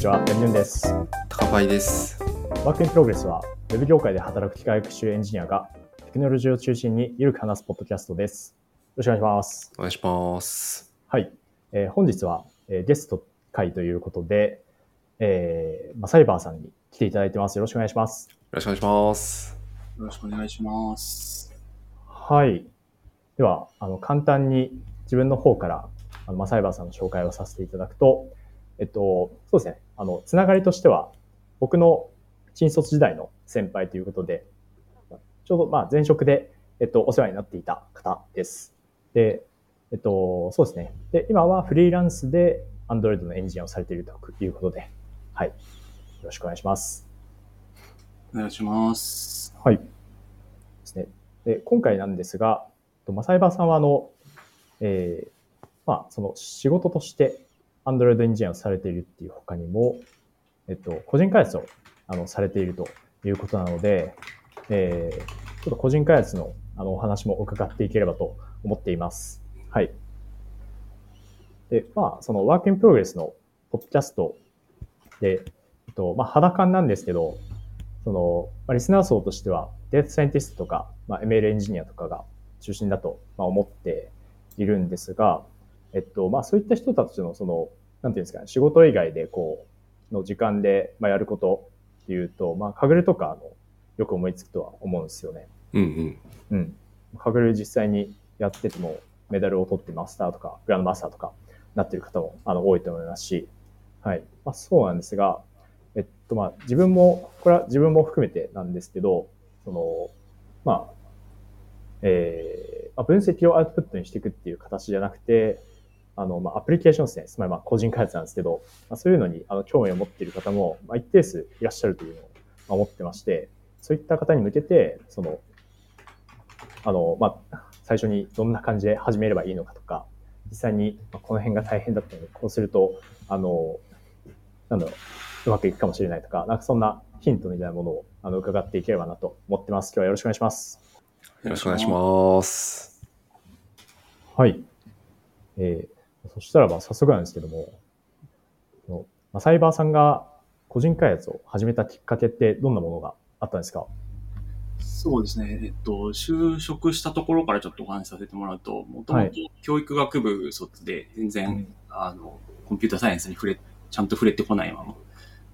にちは、ヤミヌンです。高パイです。 Work in Progress は、ウェブ業界で働く機械学習エンジニアが、テクノロジーを中心にゆるく話すポッドキャストです。よろしくお願いします。お願いします。はい。えー本日は、えーゲスト会ということで、えー masaibar さんに来ていただいてます。よろしくお願いします。よろしくお願いします。よろしくお願いします。はい。では、あの、簡単に自分の方から、あの、まあ、サイバーさんの紹介をさせていただくと、えっと、そうですね。あの、つながりとしては、僕の新卒時代の先輩ということで、ちょうど、まあ、前職で、えっと、お世話になっていた方です。で、えっと、そうですね。で、今はフリーランスで Android のエンジニアをされているということで、はい。よろしくお願いします。お願いします。はい。ですね。で、今回なんですが、と masaibar さんは、あの、えーまあ、その仕事として Android エンジニアをされているっていう他にも、えっと、個人開発をあのされているということなので、えーちょっと個人開発のあのお話も伺っていければと思っています。はい。で、まあ、その Work in Progress のポッドキャストで、えっと、まあ、肌感なんですけど、その、まあ、リスナー層としては、データサイエンティストとか、まあ、ML エンジニアとかが中心だと、まあ、思っているんですが、えっと、まあ、そういった人たちの、その、なんていうんですかね、仕事以外で、こう、の時間で、まあ、やることっていうと、まあ、カグルとか、あの、よく思いつくとは思うんですよね。うんうん。うん。カグル実際にやってても、メダルを取ってマスターとか、グランドマスターとかなってる方もあの多いと思いますし、はい。まあそうなんですが、えっとまあ自分も、これは自分も含めてなんですけど、その、まあ、えーまあ、分析をアウトプットにしていくっていう形じゃなくて、あの、まあ、アプリケーションですね。つまり、まあ、個人開発なんですけど、まあ、そういうのに、あの、興味を持っている方も、まあ、一定数いらっしゃるというのを、まあ、思ってまして、そういった方に向けて、その、あの、まあ、最初にどんな感じで始めればいいのかとか、実際にまあこの辺が大変だったので、こうすると、あの、なんだろう、うまくいくかもしれないとか、なんかそんなヒントみたいなものをあの伺っていければなと思ってます。今日はよろしくお願いします。よろしくお願いします。はい。えーそしたらば早速なんですけども、まあ、サイバーさんが個人開発を始めたきっかけってどんなものがあったんですか？そうですね。えっと、就職したところからちょっとお話しさせてもらうと、もともと教育学部卒で、全然、うんあの、コンピューターサイエンスに触れ、ちゃんと触れてこないまま、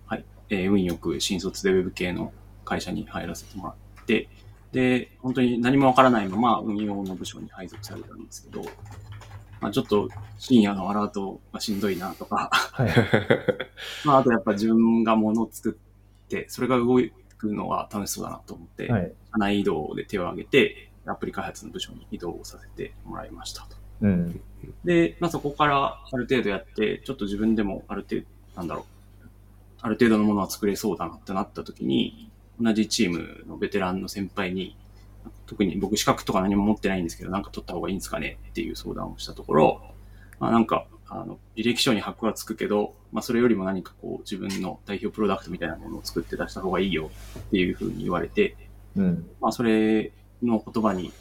はい。えー運よく新卒でウェブ系の会社に入らせてもらって、で、本当に何もわからないまま運用の部署に配属されたんですけど、まあちょっと深夜のアラートがしんどいなとか、はい。まあ、あとやっぱ自分が物を作って、それが動くのが楽しそうだなと思って、はい。社内移動で手を挙げて、アプリ開発の部署に移動させてもらいましたと。うん。で、まあ、そこからある程度やって、ちょっと自分でもある程度、なんだろう、ある程度のものは作れそうだなってなった時に、同じチームのベテランの先輩に、特に僕資格とか何も持ってないんですけど、なんか取った方がいいんですかねっていう相談をしたところ、まあ、なんか、あの、履歴書に箔はつくけど、まあ、それよりも何かこう、自分の代表プロダクトみたいなものを作って出した方がいいよっていうふうに言われて、うん。まあ、それの言葉に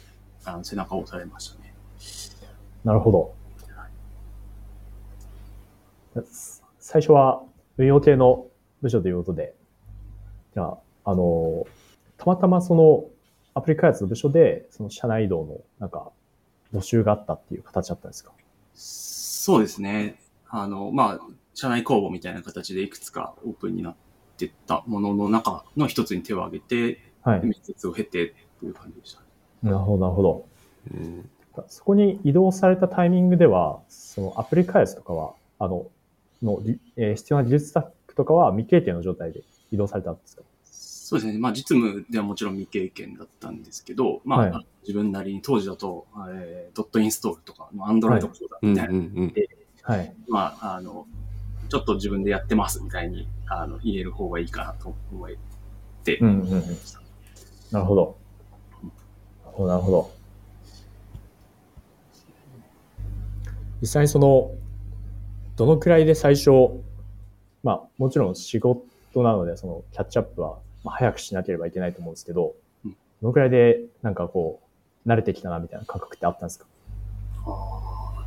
あの背中を押されましたね。なるほど。最初は運用系の部署ということで、じゃあ、あの、たまたまそのアプリ開発の部署で、その社内移動のなんか募集があったっていう形だったんですか？そうですね。あの、まあ、社内公募みたいな形でいくつかオープンになってたものの中の一つに手を挙げて、はい。面接を経てっていう感じでした。なるほど、なるほど。うんそこに移動されたタイミングでは、そのアプリ開発とかは、あの、の、りえー必要な技術スタッフとかは未経験の状態で移動されたんですか？そうですね。まあ、実務ではもちろん未経験だったんですけど、まあ、はい自分なりに当時だと、えードットインストールとか、アンドロイドもそうだうんみたいな、うんはい。まあ、あの、ちょっと自分でやってますみたいに、あの、言える方がいいかなと思って、うんうんうん。なるほど。なるほど、なるほど。実際にその、どのくらいで最初、まあ、もちろん仕事なので、その、キャッチアップは、まあ、早くしなければいけないと思うんですけど、うんどのくらいで、なんかこう、慣れてきたな、みたいな感覚ってあったんですか？あ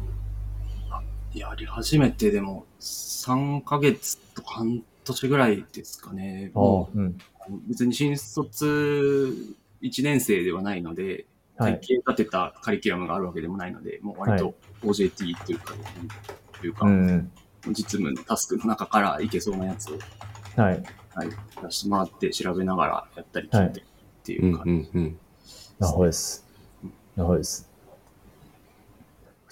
ーやり始めてでも3ヶ月とか半年ぐらいですかね。うん。う別に新卒1年生ではないので、はい。体系立てたカリキュラムがあるわけでもないので、もう割と OJT というか、というか、うん。実務のタスクの中からいけそうなやつを、はい。はい、出してもらって調べながらやったり聞いてっていう感うんうんうん。なるほどです。なるほどです。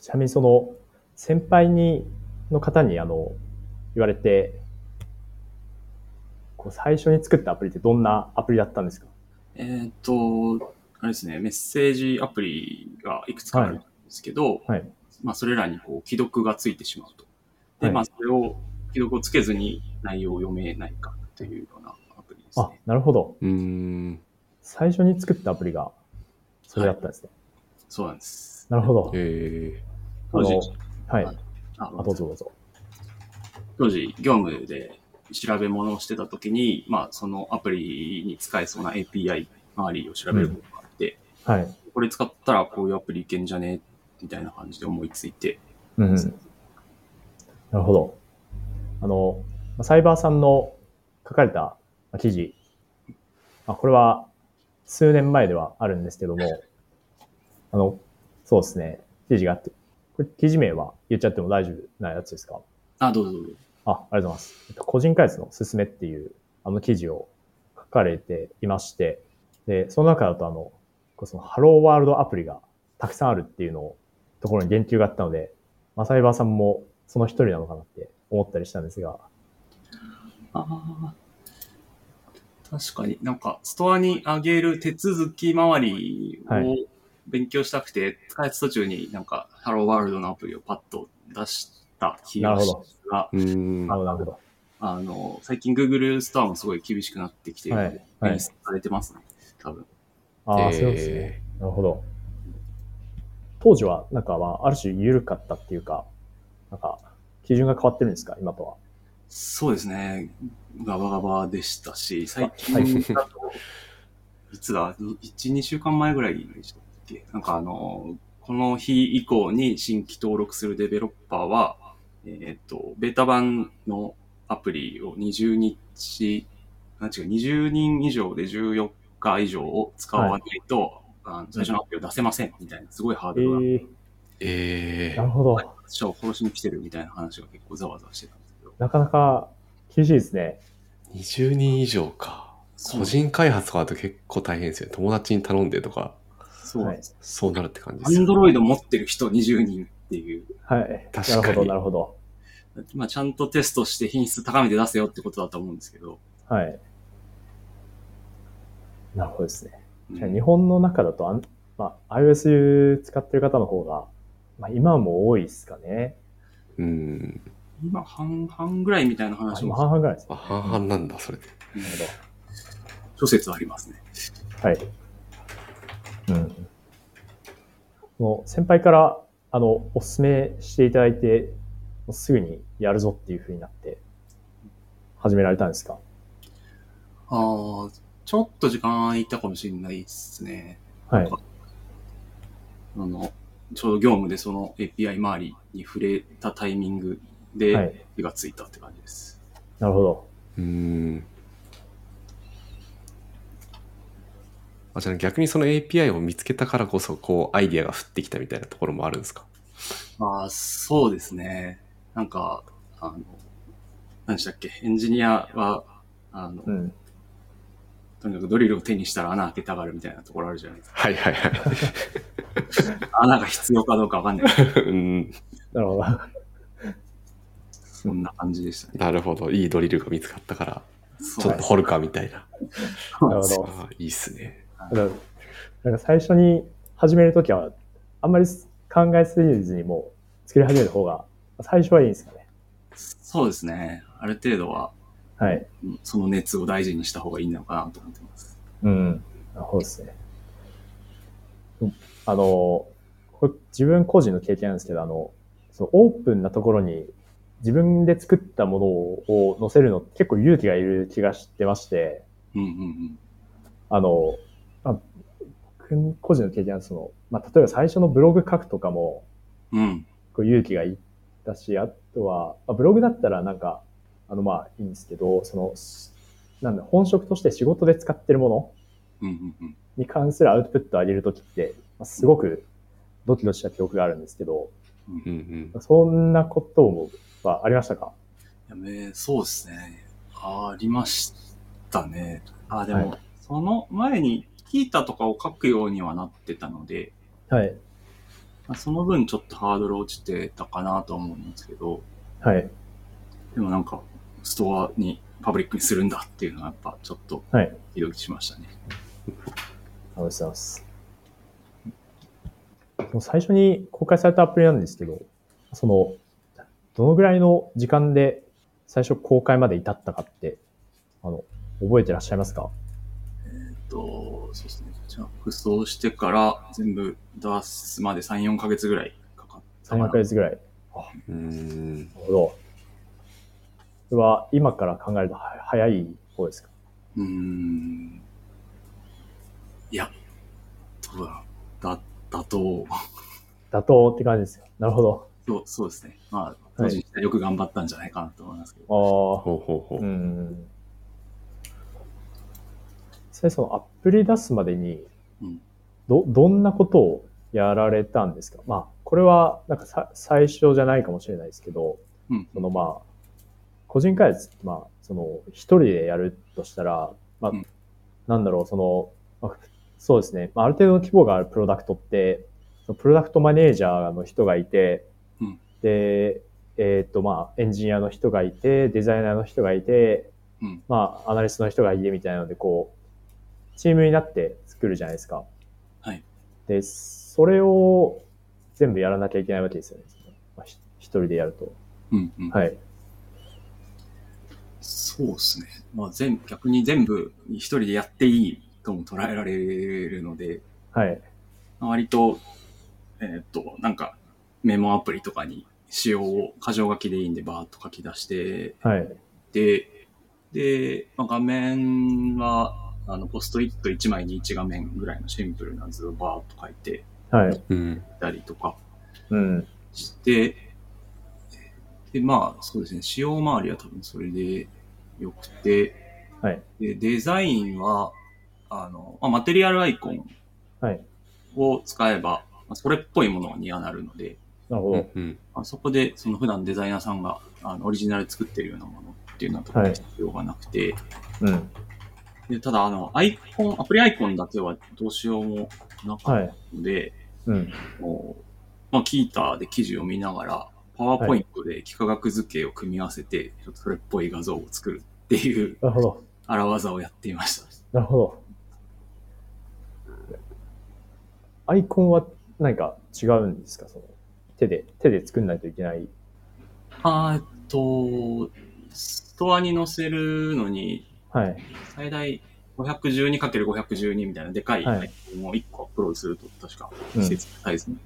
ちなみにその、先輩に、の方にあの、言われて、こう最初に作ったアプリってどんなアプリだったんですか？じ。えーっと、あれですね、メッセージアプリがいくつかあるんですけど、はい。まあそれらにこう既読がついてしまうと。で、はいまあそれを既読をつけずに内容を読めないかというようなアプリですあね。、なるほど。うーん。最初に作ったアプリが、それだったんですね。そうなんです。なるほど。え当時はい。ああ、どうぞどうぞ。当時、業務で調べ物をしてた時に、まあ、そのアプリに使えそうな API 周りを調べることがあって、はい。これ使ったらこういうアプリいけんじゃね？みたいな感じで思いついて、うんうん。なるほど。あの、まあサイバーさんの書かれたまあ記事、まあ、これは数年前ではあるんですけども、あの、そうですね、記事があって、これ記事名は言っちゃっても大丈夫なやつですか？あ、どうぞどうぞ。あ、ありがとうございます。えっと個人開発のすすめっていう、あの記事を書かれていまして、で、その中だとあの、こうそのハローワールドアプリがたくさんあるっていうのを、ところに言及があったので、まあ、サイバーさんもその一人なのかなって思ったりしたんですが、ああ。確かになんか、ストアに上げる手続き周りはを勉強したくて、開発途中になんか、ハローワールドのアプリをパッと出した気がしますが、なるほど。あの、最近 Google ストアもすごい厳しくなってきているので、はいされてますね、多分。ああ、えーそうですね。なるほど。当時は、なんかまあ、ある種緩かったっていうか、なんか、基準が変わってるんですか？今とは。そうですね。ガバガバでしたし、最はい。近だと、いつだ、1、2週間前ぐらいでしたっけ？なんかあの、この日以降に新規登録するデベロッパーは、えっ、と、ベータ版のアプリを20日、あ違う、20人以上で14日以上を使わないと、あの最初のアプリを出せません、みたいな、すごいハードえルが、ええなるほど。私を殺しに来てるみたいな話が結構ざわざわしてたんで。すけど。なかなか厳しいですね。ー。20人以上か。個人開発とかだと結構大変ですよね。友達に頼んでとか、そうなんです。そうなるって感じでアすよ。ンドロイド持ってる人20人っていう、はい。確かになるほど、なるほど。まあちゃんとテストして品質高めて出せよってことだと思うんですけど。はい。なるほどですね。うんじゃあ日本の中だとあん、まあ、iOS 使ってる方の方が、まあ、今も多いですかね。うん。今半々ぐらいみたいなあ話今も、半々ぐらいですね。あ、半々なんだ、それで。うんなるほ諸説ありますね。ど。はい。うん。もう先輩から、あの、お勧めしていただいて、もうすぐにやるぞっていう風になって、始められたんですか？ああ、ちょっと時間空いたかもしれないですね。はい。あの、ちょうど業務でその API 周りに触れたタイミングはでい。火がついたって感じです。なるほど。うーん。あじゃあ逆にその API を見つけたからこそ、こう、アイディアが降ってきたみたいなところもあるんですか？まあ、そうですね。なんか、あの、何でしたっけ、エンジニアは、あの、うん。とにかくドリルを手にしたら穴開けたがるみたいなところあるじゃないですか。はいはいはい。穴が必要かどうかわかんない。うん。なるほど。そんな感じでしたね。なるほど。いいドリルが見つかったから、ちょっと掘るかみたいな。なるほど。ああ、いいっすね。だからなんか最初に始めるときは、あんまり考えすぎずにもう作り始めた方が、最初はいいんですかね。そうですね。ある程度は、はい。うんその熱を大事にした方がいいのかなと思ってます。うん。なるほどですね。うんあの、自分個人の経験なんですけど、あの、そのオープンなところに自分で作ったものを載せるの結構勇気がいる気がしてまして、うんうんうん。あの、まあ、僕個人の経験はその、まあ、例えば最初のブログ書くとかも、うん。こう勇気がいったし、あとは、まあ、ブログだったらなんか、あの、まあ、いいんですけど、その、なんだ、本職として仕事で使ってるものうんうんうん。に関するアウトプットを上げるときって、まあすごくドキドキした記憶があるんですけど、うんうん。そんなことも、はありましたか？やめ、そうですね。ありましたね。あ、でも、はいその前に、キータとかを書くようにはなってたので、はい。まあその分ちょっとハードル落ちてたかなとは思うんですけど、はい。でもなんか、ストアにパブリックにするんだっていうのはやっぱちょっとはい。ドキドキしましたね。ありがとうございます。最初に公開されたアプリなんですけど、その、どのぐらいの時間で最初公開まで至ったかって、あの、覚えてらっしゃいますか？えっと、そうですね。じゃあ、服装してから全部出すまで3、4ヶ月ぐらいかかったか3、な。4ヶ月ぐらい。なるうん。ほど。それは今から考えるとは早い方ですか？うーん。いや、どうだろう。だ、だと、妥当って感じですよ。なるほど。そうそうですね。まあ、当時よく頑張ったんじゃないかなと思いますけど。ああ。ほうほうほう。うん。実際そのアプリ出すまでにうん、ど、どんなことをやられたんですか？まあ、これはなんかさ最初じゃないかもしれないですけど、うん。そのまあ、個人開発ってまあ、その一人でやるとしたら、まあ、うんなんだろう、その、まあそうですね、まあ、ある程度の規模があるプロダクトって、そのプロダクトマネージャーの人がいて、うんで、えっ、と、まあ、エンジニアの人がいて、デザイナーの人がいて、うんまあ、アナリストの人がいてみたいなので、こう、チームになって作るじゃないですか。はい。で、それを全部やらなきゃいけないわけですよね。まあ、ひ一人でやると。うん。うん。はい。そうですね。まあ、全、逆に全部一人でやっていいとも捉えられるので、はい。割と、えーっと、なんか、メモアプリとかに仕様を箇条書きでいいんでバーッと書き出して、はい。で、で、まあ、画面は、あの、ポストイット1枚に1画面ぐらいのシンプルな図をバーッと書いてはい。うん。いたりとかうん。して、で、まあ、そうですね、仕様周りは多分それで良くて、はい。で、デザインは、あの、まあ、マテリアルアイコンはい。を使えば、まあ、それっぽいものにはなるので、なるほど。うん。あそこで、その普段デザイナーさんがあのオリジナルで作ってるようなものっていうのは特に必要がなくて、うん。でただ、あの、アイコン、アプリアイコンだけはどうしようもなかったので、うん。もう、まあ、キーターで記事を見ながら、パワーポイントで幾何学図形を組み合わせて、ちょっとそれっぽい画像を作るっていうなるほど。荒技をやっていました。なるほど。アイコンは何か違うんですか？その手で、手で作んないといけない。あっと、ストアに載せるのに、はい。最大 512×512 みたいなでかいはいアイコンを1個アップロードすると、確かうん季節サイズに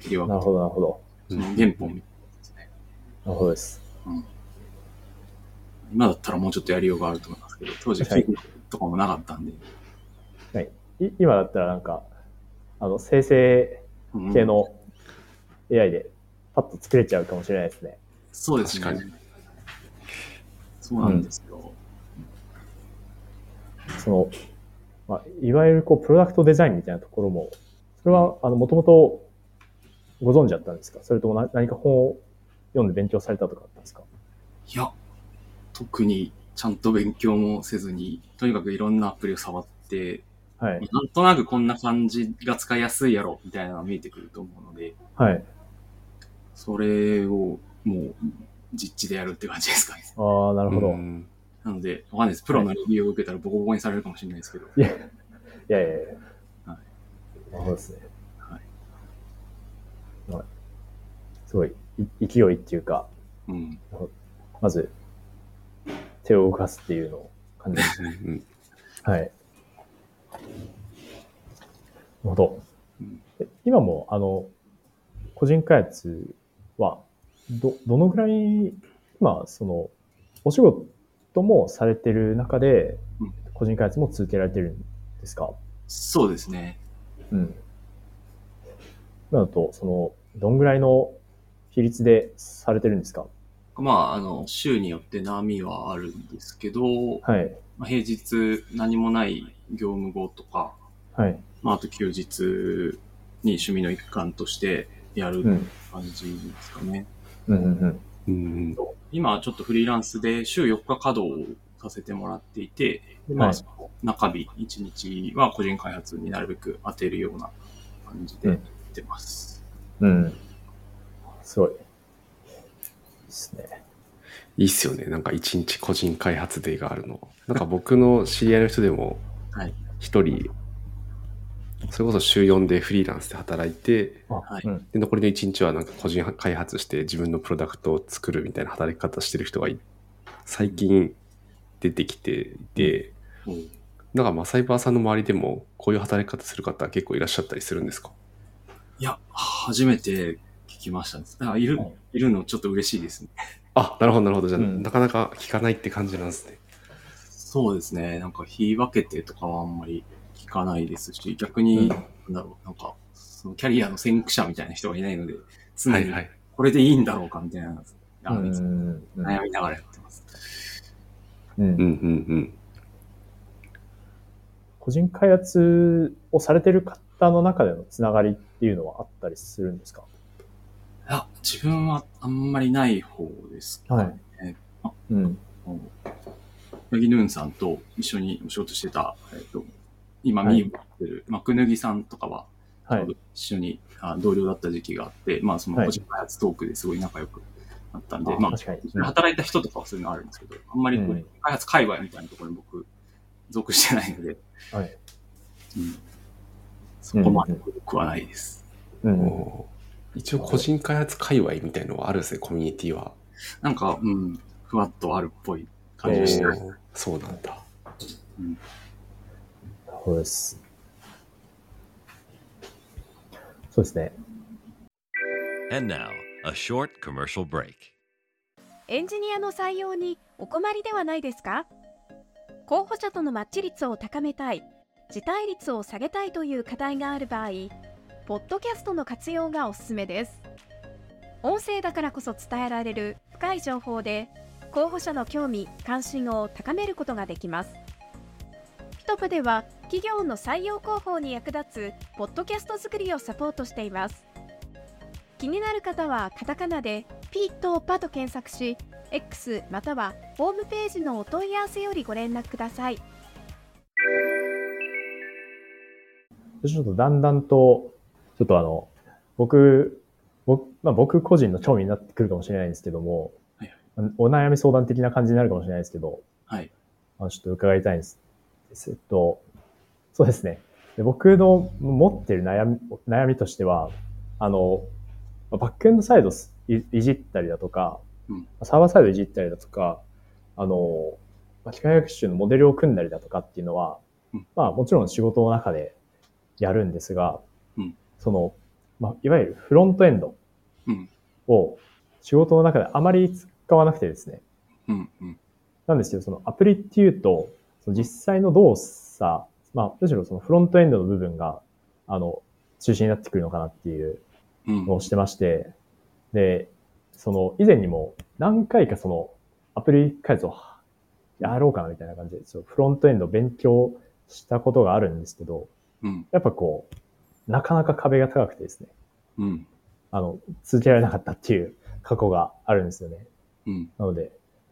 切り分けて、なるほど、なるほど。その原本みたいなやつね。なるほどです。今だったらもうちょっとやりようがあると思いますけど、当時はいとかもなかったんで。い今だったらなんか、あの、生成うん系の AI でパッと作れちゃうかもしれないですね。そうですね。確そうなんですよ。その、まあ、いわゆるこう、プロダクトデザインみたいなところも、それは、あの、もともとご存知だったんですか？それともな何か本を読んで勉強されたとかだったんですか？いや、特にちゃんと勉強もせずに、とにかくいろんなアプリを触って、はい。なんとなくこんな感じが使いやすいやろ、みたいなのが見えてくると思うので、はい。それをもう実地でやるって感じですかね。ああ、なるほど。うんなので、わかんないです。プロのレビューを受けたらボコボコにされるかもしれないですけど。いや、いやいや。はなるほどですね。はい。まあすごい、い勢いっていうか、うん。まず、手を動かすっていうのを感じます。うんはい。なるほど今も、あの、個人開発は、ど、どのぐらい、今、その、お仕事もされてる中でうん、個人開発も続けられてるんですか？そうですね。うん。なると、その、どんぐらいの比率でされてるんですか？まあ、あの、週によって波はあるんですけど、はい。まあ、平日何もない業務後とか、はい。まあ、あと休日に趣味の一環としてやるうん。感じですかね。うんうんうん。うん。今はちょっとフリーランスで週4日稼働をさせてもらっていて、でまあ、はいその中日1日は個人開発になるべく当てるような感じでやってます。うん。すごい。ですね。いいっすよね。なんか一日個人開発デーがあるの。なんか僕の知り合いの人でもはい。一人、それこそ週4でフリーランスで働いて、あはいうん。で残りの一日はなんか個人開発して自分のプロダクトを作るみたいな働き方してる人がい最近出てきていて、うんなんかマサイバーさんの周りでもこういう働き方する方結構いらっしゃったりするんですか？いや、初めて聞きましたね。あいる、はいいるのちょっと嬉しいですね。あ、なるほどなるほど。じゃあ、うんなかなか聞かないって感じなんですね。そうですね。なんか、日分けてとかはあんまり聞かないですし、逆に、うんなんだろう、なんか、そのキャリアの先駆者みたいな人がいないので、常にはいはい。これでいいんだろうかみたいな、あのい悩みながらやってます。うんうんうんうん。個人開発をされてる方の中でのつながりっていうのはあったりするんですか？いや、自分はあんまりない方ですかね。うん。ヤギヌーンさんと一緒にお仕事してた、えっ、と、今、はいミーをやってる、まあ、くぬぎさんとかは、はい。一緒にあ同僚だった時期があって、まあ、そのはい個人開発トークですごい仲良くなったんで、あまあ、働いた人とかはそういうのあるんですけど、あんまりこううん開発界隈みたいなところに僕、属してないので、はい。うんそこまで僕はないです。うん。一応個人開発界隈みたいのはあるんですね、コミュニティは。なんか、うん、ふわっとあるっぽい感じがしてそうなんだ。そうです。そうですね。And now, a short commercial break. エンジニアの採用にお困りではないですか？候補者とのマッチ率を高めたい、辞退率を下げたいという課題がある場合、ポッドキャストの活用がおすすめです。音声だからこそ伝えられる深い情報で、候補者の興味・関心を高めることができます。ピトプでは企業の採用広報に役立つポッドキャスト作りをサポートしています。気になる方はカタカナでピーとパと検索し、X またはホームページのお問い合わせよりご連絡ください。ちょっとだんだんと、ちょっとあの、僕、僕、まあ、僕個人の興味になってくるかもしれないんですけども、はいお悩み相談的な感じになるかもしれないですけど、はい。あのちょっと伺いたいんです。えっと、そうですね。で僕の持ってる悩み、悩みとしては、あの、まあバックエンドサイドすいいじったりだとか、うんサーバーサイドいじったりだとか、あの、まあ機械学習のモデルを組んだりだとかっていうのは、うんまあもちろん仕事の中でやるんですが、うんその、まあ、いわゆるフロントエンドうん。を仕事の中であまり使わなくてですね。なんですけど、そのアプリっていうと、その実際の動作、まあ、むしろそのフロントエンドの部分が、あの、中心になってくるのかなっていううん。のをしてまして、で、その以前にも何回かそのアプリ開発をやろうかなみたいな感じで、そのフロントエンドを勉強したことがあるんですけど、うん。やっぱこう、なかなか壁が高くてですね、うん。あの、続けられなかったっていう過去があるんですよね。うん。なので、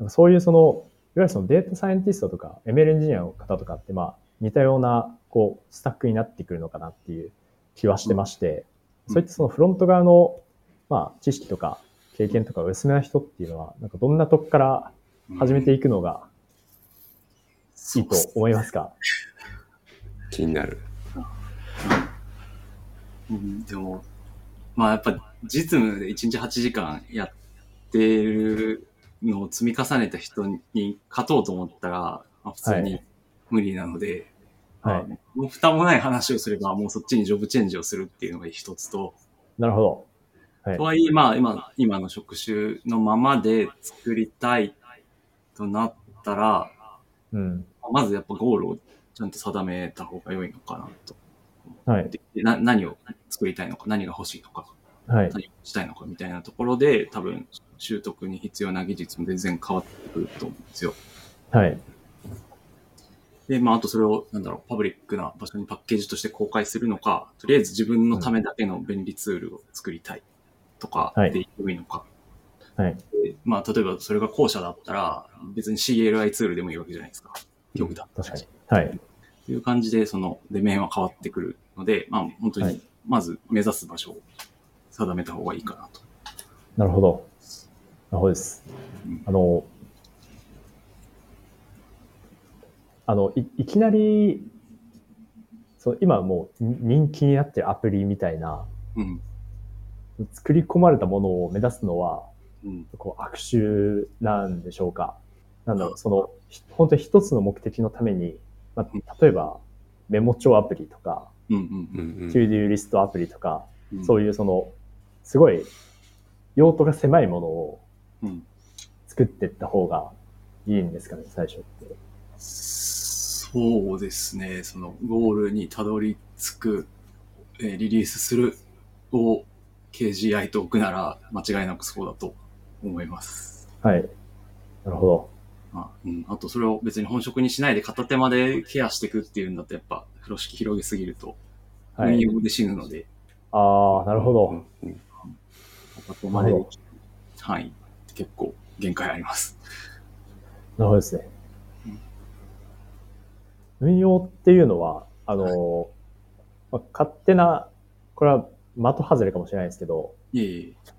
そういうその、いわゆるそのデータサイエンティストとか、ML エンジニアの方とかって、まあ、似たような、こう、スタックになってくるのかなっていう気はしてまして、うん。そういったそのフロント側の、まあ、知識とか、経験とかが薄めな人っていうのは、なんかどんなとこから始めていくのがいいと思いますか、気になる。うん、でも、まあやっぱ実務で1日8時間やってるのを積み重ねた人に勝とうと思ったら、まあ、普通に無理なので、はいもう蓋もない話をすればもうそっちにジョブチェンジをするっていうのが一つと、なるほど。はいと。はいえまあ今、今の職種のままで作りたいとなったら、うん。まずやっぱゴールをちゃんと定めた方が良いのかなと。はい。でな何を作りたいのか、何が欲しいのか。はい。対応したいのかみたいなところで、多分、習得に必要な技術も全然変わってくると思うんですよ。はい。で、まあ、あとそれを、なんだろう、パブリックな場所にパッケージとして公開するのか、とりあえず自分のためだけの便利ツールを作りたいとかはいでいいのか。はい。でまあ、例えばそれが後者だったら、別に CLI ツールでもいいわけじゃないですか。極端。確かに。はい。という感じで、その、出面は変わってくるので、まあ、本当はいに、まず目指す場所を定めた方がいいかなと。なるほど。なるほどです。あの、あの、いいきなり、そう今もう人気になってるアプリみたいな、うん。作り込まれたものを目指すのは、うん。こう悪手なんでしょうかなんだろう、その、ひ本当に一つの目的のために、まあ、例えば、メモ帳アプリとか、うんうんうんうん ToDo リストアプリとか、うん。そういうその、すごい用途が狭いものをうん。作っていった方がいいんですかね、最初って。そうですね。その、ゴールにたどり着く、えーリリースするを KGI と置くなら、間違いなくそうだと思います。はい。なるほまあうん、あとそれを別に本職にしないで片手までケアしていくっていうんだとやっぱ風呂敷広げすぎるとど。はい。運用で死ぬので、ああ、なるほど。うん片手まで範囲結構限界あります。なるほどですね。運用っていうのは、あの、まあ、勝手な、これは的外れかもしれないですけど、いえいえ。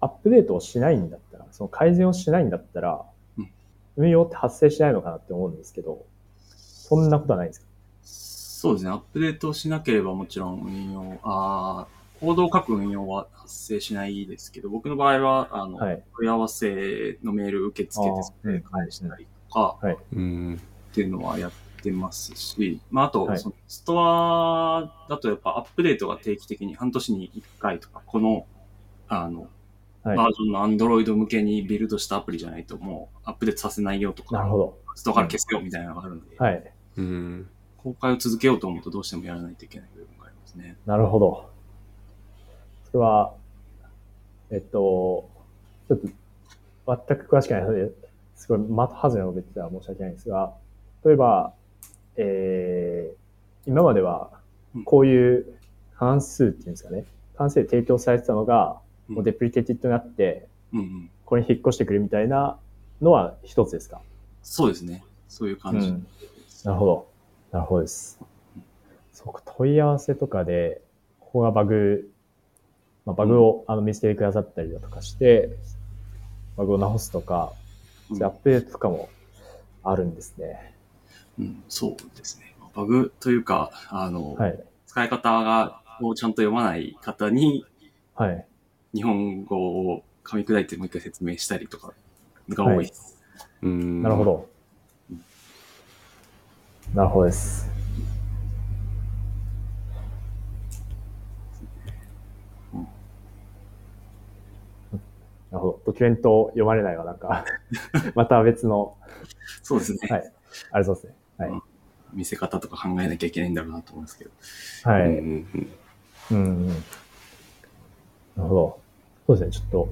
アップデートをしないんだったら、その改善をしないんだったらうん、運用って発生しないのかなって思うんですけど、そんなことはないんですか？そうですね。アップデートをしなければもちろん運用、あーコードを書く運用は発生しないですけど、僕の場合は、あの、はい。問い合わせのメール受け付けて、返したりとかうんっていうのはやってますし、まあ、あと、はいそのストアだとやっぱアップデートが定期的に半年に1回とか、この、あの、はい。バージョンの Android 向けにビルドしたアプリじゃないともうアップデートさせないよとか、なるほど。ストアから消すよみたいなのがあるので、はい。うん公開を続けようと思うとどうしてもやらないといけない部分がありますね。なるほど。それは、えっと、ちょっと、全く詳しくないので、すごい的外れのこと言ってたら申し訳ないんですが、例えば、えー、今まではうん、こういう関数っていうんですかね、関数で提供されてたのが、うんもうデプリケティッドになって、うんうん。これに引っ越してくるみたいなのは一つですか？そうですね。そういう感じ。うんなるほど。なるほどです。そうか、問い合わせとかで、ここがバグ、まあ、バグをあの見つけてくださったりだとかして、バグを直すとか、そういうアップデートとかもあるんですね。うん、そうですね。バグというか、あの、はい。使い方が、をちゃんと読まない方に、はい。日本語を噛み砕いてもう一回説明したりとかが多いです。うんなるほど。なるほどです。るほど。ドキュメント読まれないわ、なんか、また別の、そうですね。はい。ありそうですね。はい。見せ方とか考えなきゃいけないんだろうなと思うんですけど。はい。うんうんうんうん。なるほど。そうですね、ちょっと、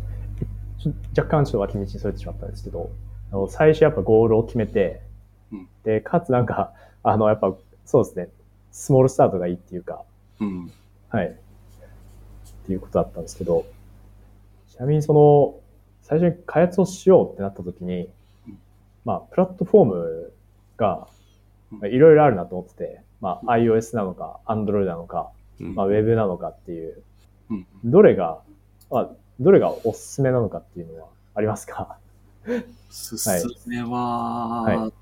ちょ若干ちょっと脇道にそれてしまったんですけど、あの最初やっぱゴールを決めて、うんで、かつなんか、あの、やっぱ、そうですね、スモールスタートがいいっていうか、うん。はい。っていうことだったんですけど、ちなみにその、最初に開発をしようってなった時にうん、まあ、プラットフォームが、いろいろあるなと思ってて、まあ、iOS なのか、Android なのか、うん。まあ、Web なのかっていう、うん。どれが、まあ、どれがおすすめなのかっていうのはありますか？すすめは、はい。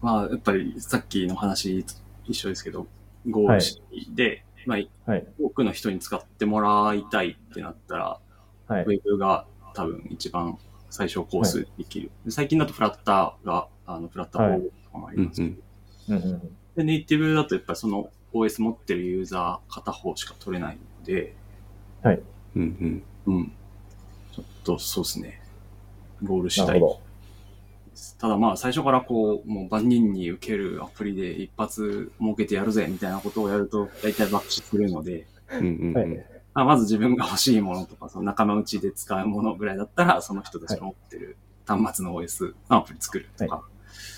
まあ、やっぱりさっきの話と一緒ですけど、ゴールシで、まあ、はい。多くの人に使ってもらいたいってなったら、はいウ。ェブが多分一番最小コースできる。で最近だとフラッターが、あの、フラッター4とかもありますけど、うんうんうんで、ネイティブだとやっぱりその OS 持ってるユーザー片方しか取れないので、はい。うんうんうん。ちょっとそうですね。ゴール次第なるほど。です。ただまあ最初からこう、もう万人に受けるアプリで一発儲けてやるぜみたいなことをやると大体爆死するので、うんうんまあ、まず自分が欲しいものとか、その仲間内で使うものぐらいだったら、その人たちが持ってる端末の OS のアプリ作るとか、うん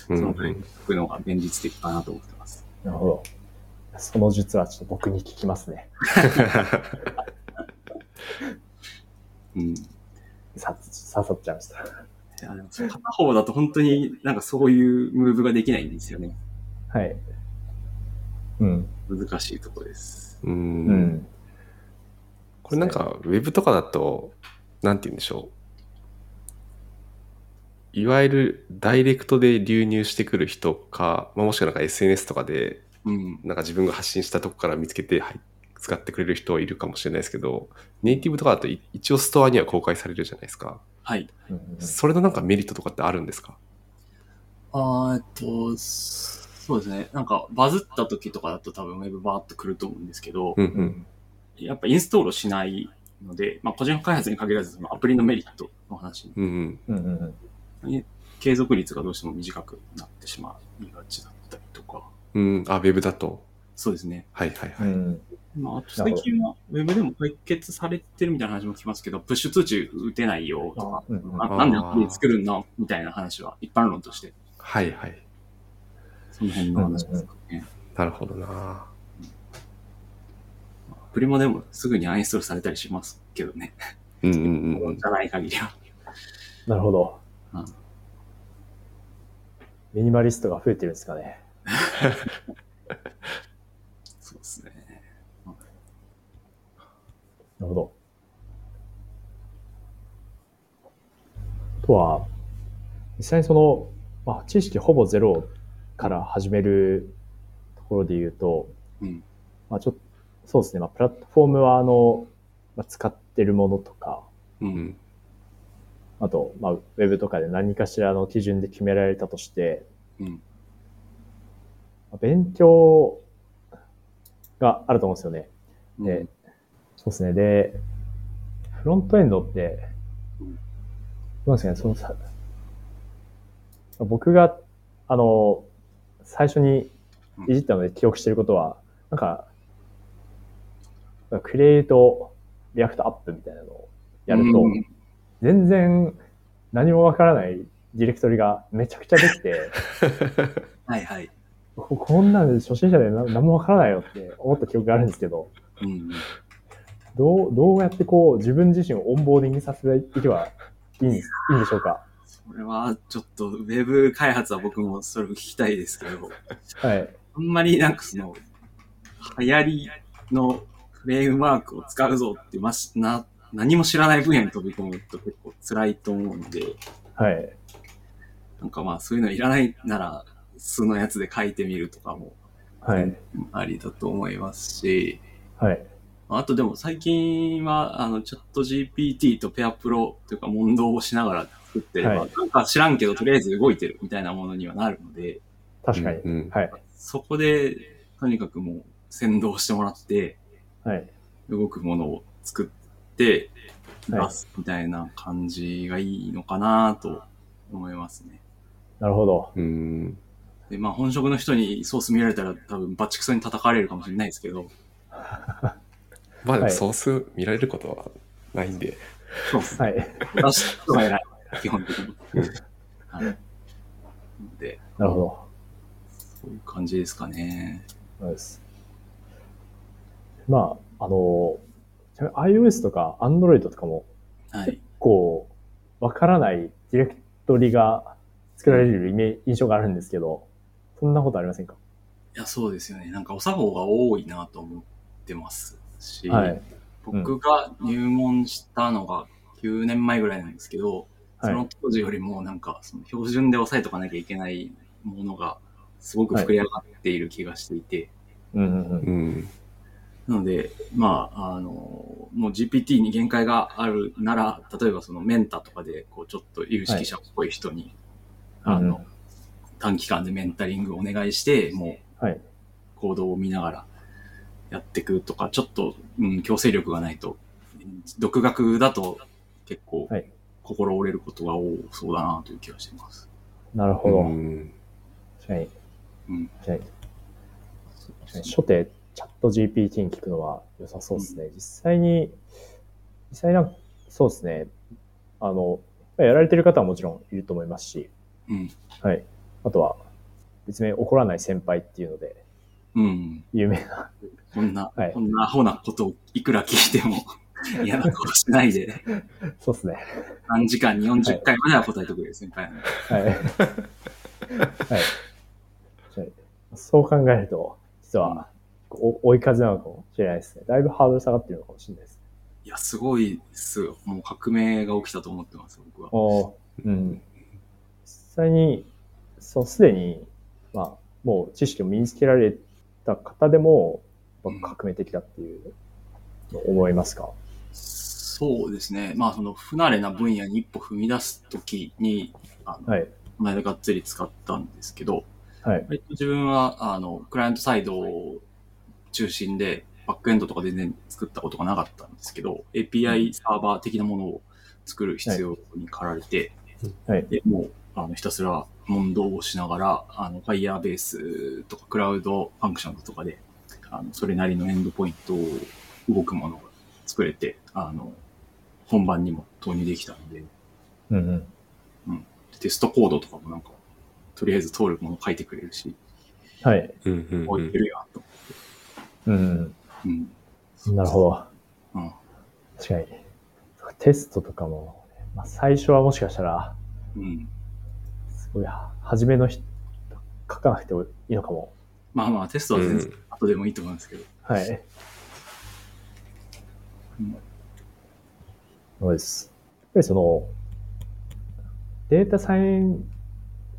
そのぐらい作るのが現実的かなと思ってます。なるほど。その術はちょっと僕に聞きますね。うん。いさ、刺さっちゃいました。や、でも片方だと本当になんかそういうムーブができないんですよね。はい。うん。難しいところです。う。うんん。これなんか、ウェブとかだと、なんて言うんでしょう。いわゆるダイレクトで流入してくる人か、まあ、もしくはなんか SNS とかで、うん。なんか自分が発信したとこから見つけて、はい、使ってくれる人いるかもしれないですけど、ネイティブとかだとい一応ストアには公開されるじゃないですか。はい。それのなんかメリットとかってあるんですか？あーえっと、そうですね。なんかバズった時とかだと多分ウェブバーっと来ると思うんですけど、うんう。うんん。やっぱインストールしないので、まあ個人開発に限らずそのアプリのメリットの話うんうん。うんうんうん。継続率がどうしても短くなってしまいがちだったりとか。うん、あ、ウェブだと。そうですね。はいはいはい。うん。まあ、あと最近はウェブでも解決されてるみたいな話も聞きますけど、プッシュ通知打てないよとか、うんうんあなんでアプリ作るんだみたいな話は一般論として、はいはい。その辺の話ですかね。なるほどなアプリもでもすぐにアンインストールされたりしますけどね。うんうんうんうんじ。ゃない限りは。なるほど。うんミニマリストが増えてるんですかね。そうですね。なるほど。あとは、実際にその、まあ、知識ほぼゼロから始めるところで言うと、うん。まあ、ちょっと、そうですね、まあ、プラットフォームは、あの、まあ、使ってるものとか、う。うんんあと、まあ、ウェブとかで何かしらの基準で決められたとして、うん。まあ勉強があると思うんですよね。で、そうですね。で、フロントエンドって、うんどうですかね、そのさ、僕が、あの、最初にいじったので記憶してることは、なんか、 create-react-app みたいなのをやると、うん全然何もわからないディレクトリがめちゃくちゃできて、はいはい。ここんなんで初心者でな何もわからないよって思った記憶があるんですけど、うん。どう、どうやってこう自分自身を onboarding させていけばいいんいいんでしょうか？それはちょっと、ウェブ開発は僕もそれを聞きたいですけど、はい。あんまりなんかその、流行りのフレームワークを使うぞってまし、な、何も知らない分野に飛び込むと結構辛いと思うんで、はい。なんかまあそういうのいらないなら、素のやつで書いてみるとかもはい。ありだと思いますし、はい。あとでも最近は、あの、チャット GPT とペアプロというか問答をしながら作ってれば、はいなんか知らんけどとりあえず動いてるみたいなものにはなるので、確かに。うんうんはい。そこで、とにかくもう先導してもらって、はい。動くものを作ってはい出すみたいな感じがいいのかなと思いますね。なるほど。うん。で、まあ本職の人にソース見られたら多分バチクソに叩かれるかもしれないですけど、まあでもはいソース見られることはないんで。そうですね。はい。出す人が偉い。基本的に。はい。で、なるほど。そういう感じですかね。そうです。まあ、あの、ちなみに iOS とか Android とかもはい。こう、わからないディレクトリが作られるイメ印象があるんですけど、そんなことありませんか？いや、そうですよね。なんかお作法が多いなと思ってますし、はい。僕が入門したのが9年前ぐらいなんですけど、そはいの当時よりもなんかその標準で押さえとかなきゃいけないものがすごく膨れ上がっている気がしていて、うんうんうん。うん。なので、まあ、あの、もう GPT に限界があるなら、例えばそのメンタとかで、こう、ちょっと有識者っぽい人に、あの、うん短期間でメンタリングをお願いして、もうはい。行動を見ながらやっていくとか、ちょっと、うん、強制力がないと、独学だと結構はい心折れることが多そうだなという気がしています。なるほど。うん確かに。うん。初手チャット GPT に聞くのは良さそうですね。実際に、実際なんか、そうですね。あの、やられてる方はもちろんいると思いますし、うん。はい。あとは、別名怒らない先輩っていうので、うん。有名な、こんな、はいこんなアホなことをいくら聞いても 嫌なことしないで、そうですね。何時間に40回までは答えてくれる先輩。はい。はい。はいそう考えると、実は、お追い風なのかもしれないですね。だいぶハードル下がってるのかもしれないですね。いや、すごいっすよ。もう革命が起きたと思ってます、僕は。おうん。実際に、そう、すでに、まあ、もう知識を身につけられた方でも、まあ革命的だっていう、思いますか？そうですね。まあ、その不慣れな分野に一歩踏み出すときに、あの、はい。この間がっつり使ったんですけど、はい。割と自分は、あの、クライアントサイドを中心で、バックエンドとか全然作ったことがなかったんですけど、API サーバー的なものを作る必要に駆られて、はい。で、もう、あの、ひたすら問答をしながら、あの、Firebase とかクラウドファンクションとかで、あの、それなりのエンドポイントを動くものが作れて、あの、本番にも投入できたので、うんうん。テストコードとかもなんか、とりあえず通るもの書いてくれるし、はい。うんうん置いてるやんと。うんうん。うん。なるほど。うん。確かに。テストとかも、まあ、最初はもしかしたら、うん。すごい、初めの人、書かなくてもいいのかも。まあまあ、テストは全然うん後でもいいと思うんですけど。はい。うんそうです。やっぱりその、データサイエン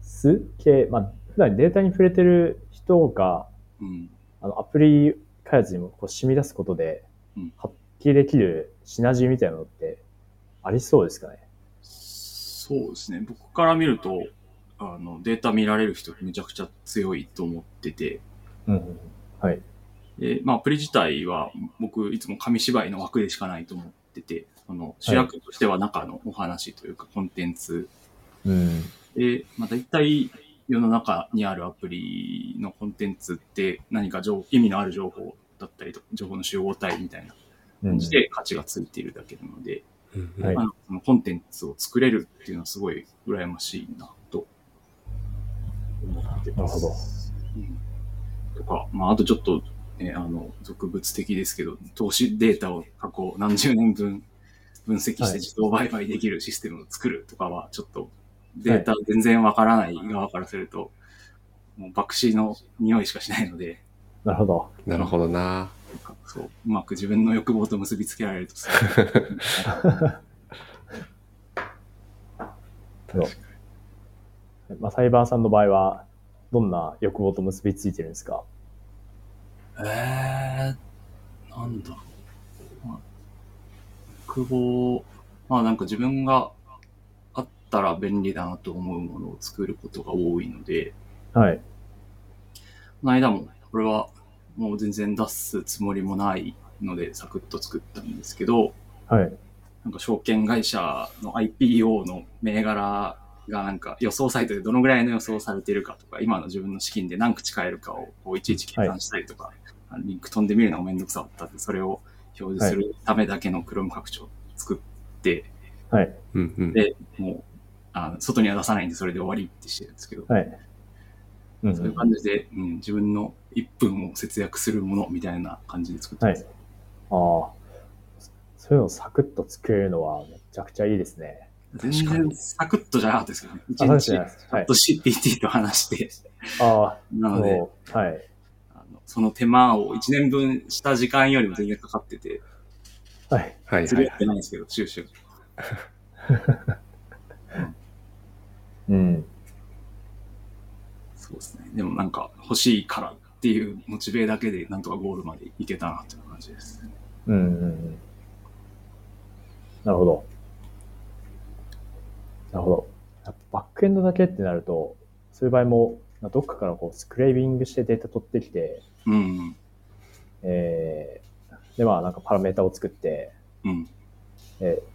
ス系、まあ、普段データに触れてる人が、うん。あの、アプリ開発にもこう染み出すことでうん、発揮できるシナジーみたいなのってありそうですかね？そうですね。僕から見ると、あの、データ見られる人めちゃくちゃ強いと思ってて、うんうん。はい。で、まあ、アプリ自体は僕いつも紙芝居の枠でしかないと思ってて、その主役としては中のお話というかコンテンツ。うん。で、まあ、大体世の中にあるアプリのコンテンツって何か情意味のある情報だったりとか、情報の集合体みたいなうん。感じで価値がついているだけなので、うんうん。はい。あのそのコンテンツを作れるっていうのはすごい羨ましいな。と思ってます。なるほど。うんとか、まあ、あとちょっと、ね、あの、俗物的ですけど、投資データを過去何十年分分析はいして自動売買できるシステムを作るとかは、ちょっとデータ全然わからない側からすると、もう爆死の匂いしかしないので、なるほど。なるほどな。そう、うまく自分の欲望と結びつけられるとす まあ、サイバーさんの場合は、どんな欲望と結びついてるんですか？えー、なんだろう。まあ欲望、まあなんか自分があったら便利だなと思うものを作ることが多いので、はい。この間も、これはもう全然出すつもりもないので、サクッと作ったんですけど、はい。なんか証券会社の IPO の銘柄がなんか予想サイトでどのぐらいの予想されているかとか、今の自分の資金で何口買えるかをこういちいち計算したりとか、あのリンク飛んでみるのがめんどくさかったんで、それを表示するためだけの Chrome 拡張を作って、はい。うんうん。で、もう、あの外には出さないんでそれで終わりってしてるんですけど、はい。うんそういう感じで、うん、自分の1分を節約するものみたいな感じで作ってます。はい。ああ。そういうのをサクッと作れるのはめちゃくちゃいいですね。全然サクッとじゃなかったですけどね。一日チですねはいャット GPT と話して、ああ、なので、はい。あのその手間を1年分した時間よりも全然かかってて、はい。はい釣り合はい。ってないんですけど、収集。うん。そうですね。でもなんか欲しいからっていうモチベだけでなんとかゴールまでいけたなっていう感じです。うんうんうん。なるほど。なるほど。バックエンドだけってなると、そういう場合も、まあどっかからこうスクレービングしてデータ取ってきて、うん。えー、で、まあなんかパラメータを作って、うん。えー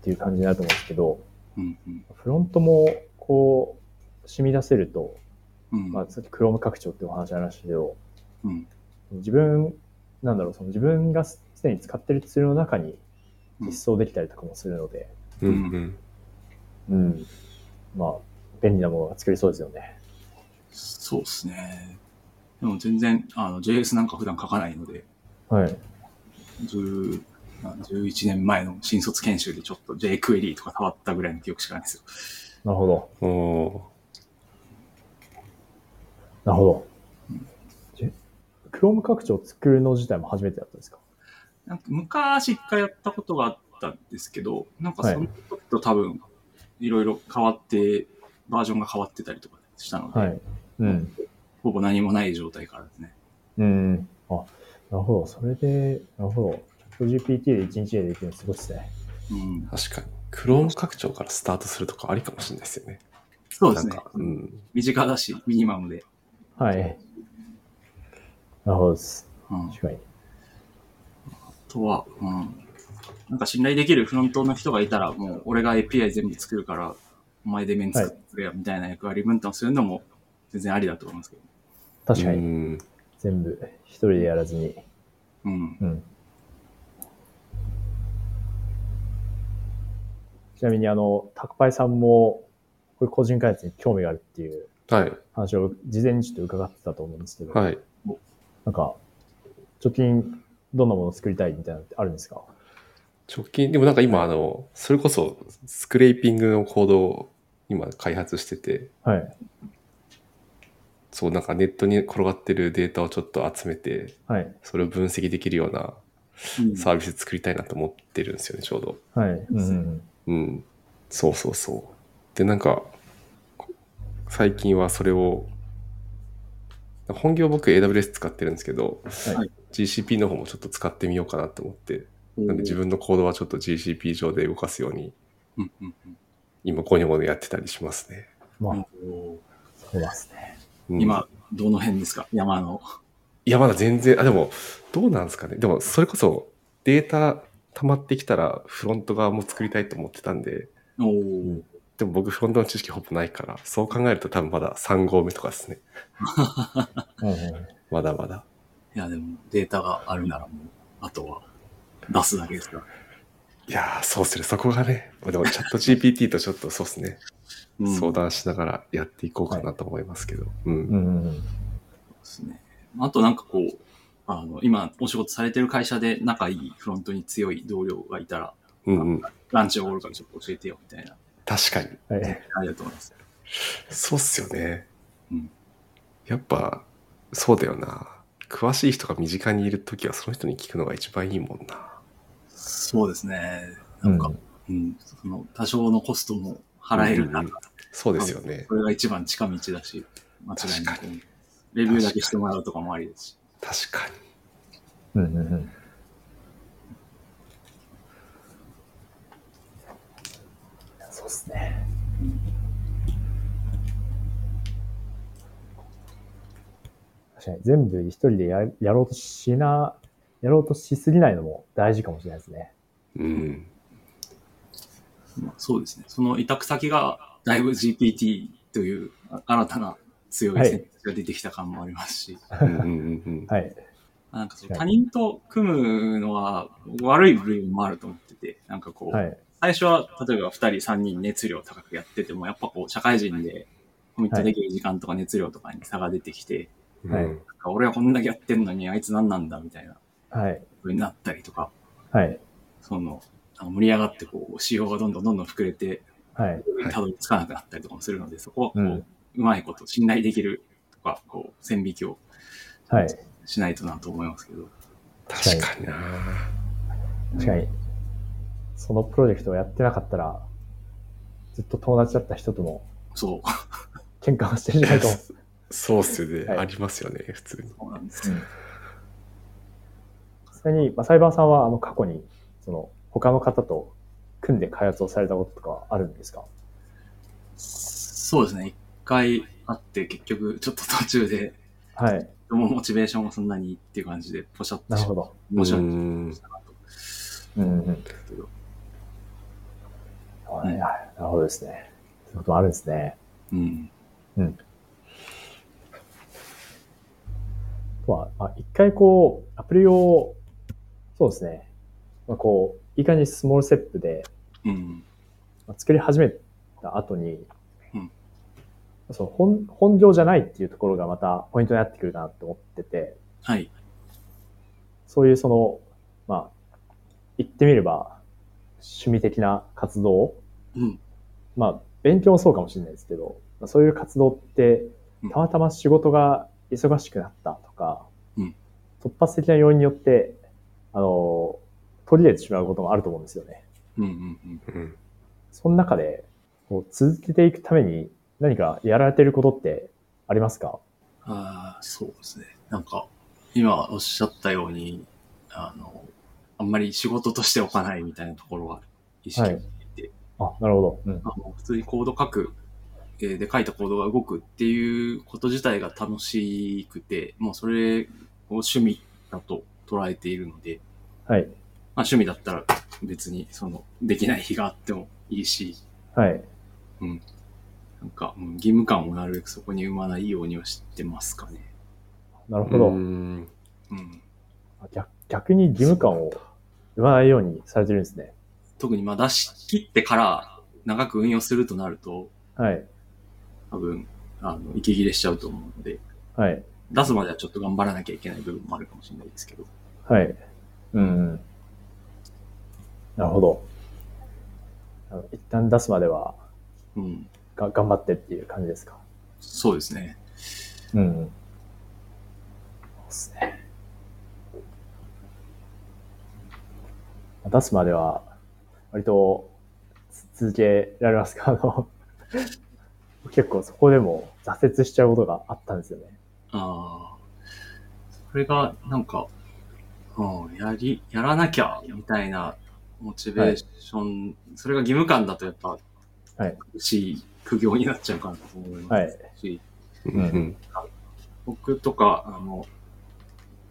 っていう感じになると思うんですけど、うん。うん。フロントもこう、染み出せると、うん。まあさっき Chrome 拡張っていうお話ありましたけど、うん。自分、なんだろう、その自分がすでに使ってるツールの中に実装できたりとかもするので、うんうん。うん。まあ、便利なものが作れそうですよね。そうですね。でも全然、あの、JS なんか普段書かないので、はい。10まあ11年前の新卒研修でちょっと jQuery とか触ったぐらいの記憶しかないですよ。なるほど。おなるほど。じ Chrome 拡張を作るの自体も初めてだったんですか？なんか昔一回やったことがあったんですけど、なんかはいその時と多分、いろいろ変わって、バージョンが変わってたりとかしたので、はい。うん。ほぼ何もない状態からですね。うん。あ、なるほど。それで、なるほど。GPT で1日でできるのすごいですね。うん。確かに。クローン拡張からスタートするとかありかもしれないですよね。そうですねなんか。、うん。身近だし、ミニマムで。はい。なるほどです。うん。あ確かに。とは、うん。なんか信頼できるフロントの人がいたら、もう俺が API 全部作るから、お前でメン作ってくれよみたいな役割分担をするのも全然ありだと思いますけど。確かに。うん全部一人でやらずに。うん。うん。ちなみに、あの、宅配さんも、これ個人開発に興味があるっていうはい。話を事前にちょっと伺ってたと思うんですけど、はい。なんか、直近どんなものを作りたいみたいなのってあるんですか？直近、でもなんか今、あの、それこそスクレーピングのコードを今開発してて、はい。そう、なんかネットに転がってるデータをちょっと集めて、はい。それを分析できるようなうんサービス作りたいなと思ってるんですよね、ちょうど。はい。うんうんうん。そうそうそう。で、なんか、こ最近はそれを、本業僕 AWS 使ってるんですけど、はい GCP の方もちょっと使ってみようかなと思って、なんで自分のコードはちょっと GCP 上で動かすように、今ゴニョゴニョやってたりしますね。まあ、うんそうですね。うん今、どの辺ですか？山の。いや、まだ全然、あ、でも、どうなんですかね。でも、それこそデータ溜まってきたらフロント側も作りたいと思ってたんで、でも僕フロントの知識ほぼないから、そう考えると多分まだ3号目とかですね。うんうんまだまだ。いや、でもデータがあるならもう、あとは出すだけですから。いやー、そうっすね。そこがね。でもチャット GPT とちょっとそうっすね。うん相談しながらやっていこうかなと思いますけど。うん。うんうんうんですね。あとなんかこう、あの、今お仕事されてる会社で仲いいフロントに強い同僚がいたら、うんうん。ランチおごるからちょっと教えてよみたいな、確かに。はい。ありがとうございます。そうっすよね。うんやっぱ、そうだよな。詳しい人が身近にいるときはその人に聞くのが一番いいもんな。そうですね。なんか、うん、その多少のコストも払えるなら、うんそうですよねそ。れが一番近道だし、間違いなく。レビューだけしてもらうとかもありですし。確かに。うんうんうん。そうですね。全部一人でややろうとしな、やろうとしすぎないのも大事かもしれないですね。うん。まあ、そうですね。その委託先がだいぶ GPT というあ新たな強いはい選択肢が出てきた感もありますし、うんうんうんうん。はい。なんかそのはい他人と組むのは悪い部分もあると思ってて、なんかこう、はい。最初は例えば2人3人熱量高くやってても、やっぱこう社会人でコミットできる時間とか熱量とかに差が出てきて、はいうんなんか俺はこんだけやってんのにあいつ何なんだみたいなはい。風になったりとか、はい。その、盛り上がってこう、仕様がどんどんどんどん膨れて、はい。たどり着かなくなったりとかもするので、そこはこう、ううんまいこと、信頼できるとか、こう、線引きをはい。しないとなと思いますけど。確かにな。確かに。そのプロジェクトをやってなかったら、ずっと友達だった人ともそう。喧嘩をしてるんじゃないかも。そうっすよね。はいありますよね、普通に。そうなんです。ちなみに、まあ、サイバーさんはあの過去に、その、他の方と組んで開発をされたこととかあるんですか？そうですね。一回あって、結局、ちょっと途中で、はい。もうモチベーションがそんなにっていう感じで、ポシャッとなるほど。面白いうんしたなと。うんうん。はいはい。なるほどですね。そういうこともあるんですね。うん。とは、まあ、一回こう、アプリを、そうですね、まあ、こう、いかにスモールステップで、うん。まあ作り始めた後に、うんその本本業じゃないっていうところがまたポイントになってくるかなと思ってて、はい。そういうその、まあ、言ってみれば、趣味的な活動、うん。まあ、勉強もそうかもしれないですけど、まあそういう活動ってうん、たまたま仕事が忙しくなったとか、うん突発的な要因によって、あの、途切れてしまうこともあると思うんですよね。うんうんうん。うん。その中で、こう続けていくために何かやられてることってありますか？ああ、そうですね。なんか、今おっしゃったように、あの、あんまり仕事としておかないみたいなところは意識していて、あ、なるほど。うん。あの普通にコード書く、えーで書いたコードが動くっていうこと自体が楽しくて、もうそれを趣味だと捉えているので、はい。まあ趣味だったら別にそのできない日があってもいいし、はい。なんか、うん義務感をなるべくそこに生まないようにはしてますかね。なるほど。うんうん。逆逆に義務感を言わないようにされてるんですね。特にまあ出し切ってから長く運用するとなると、はい。多分、あの、息切れしちゃうと思うので、はい。出すまではちょっと頑張らなきゃいけない部分もあるかもしれないですけど。はい。うんうん。なるほど。一旦出すまではうん。が頑張ってっていう感じですか？そうですね。うんうん。そうですね。出すまでは、割とつ続けられますか？あの、結構そこでも挫折しちゃうことがあったんですよね。ああ。それが、なんか、うん、やり、やらなきゃ、みたいなモチベーション、それが義務感だとやっぱ、はい。苦しい苦行になっちゃうかなと思いますはい。し、うんうん僕とか、あの、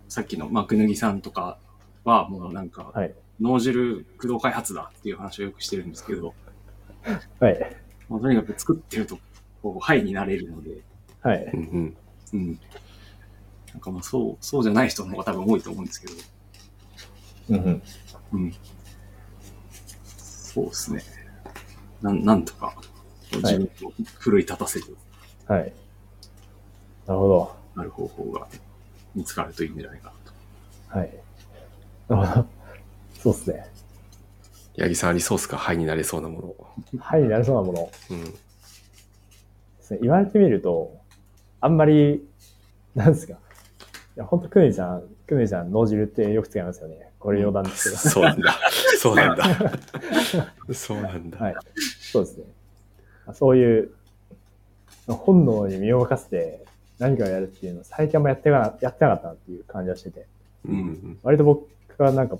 さっきの幕脱ぎさんとかは、もうなんか、はい。脳汁駆動開発だっていう話をよくしてるんですけど、はい。もうとにかく作ってると、こう、ハイになれるので、はい。うんうんうん。なんかまあそう、そうじゃない人の方が多分多いと思うんですけど、うん。そうですね。なん、なんとか、自分を奮い立たせる、はい。なるほど。なる方法が見つかるといいんじゃないかなと。はい。なるほど。そうですね。八木さんありそうっすか灰になれそうなもはいになりそうなものの。うん。ですね。言われてみると、あんまり、なんですか。いや、本当クネちゃん、クネちゃん、脳汁ってよく使いますよね。これ余談ですけど。そうなんだ。そうなんだ。そうなんだ。はい。そうですね。そういう、本能に身を任せて何かをやるっていうのを最近あんまやってなやってなかったなっていう感じがしてて。うんうん割と僕はなんか、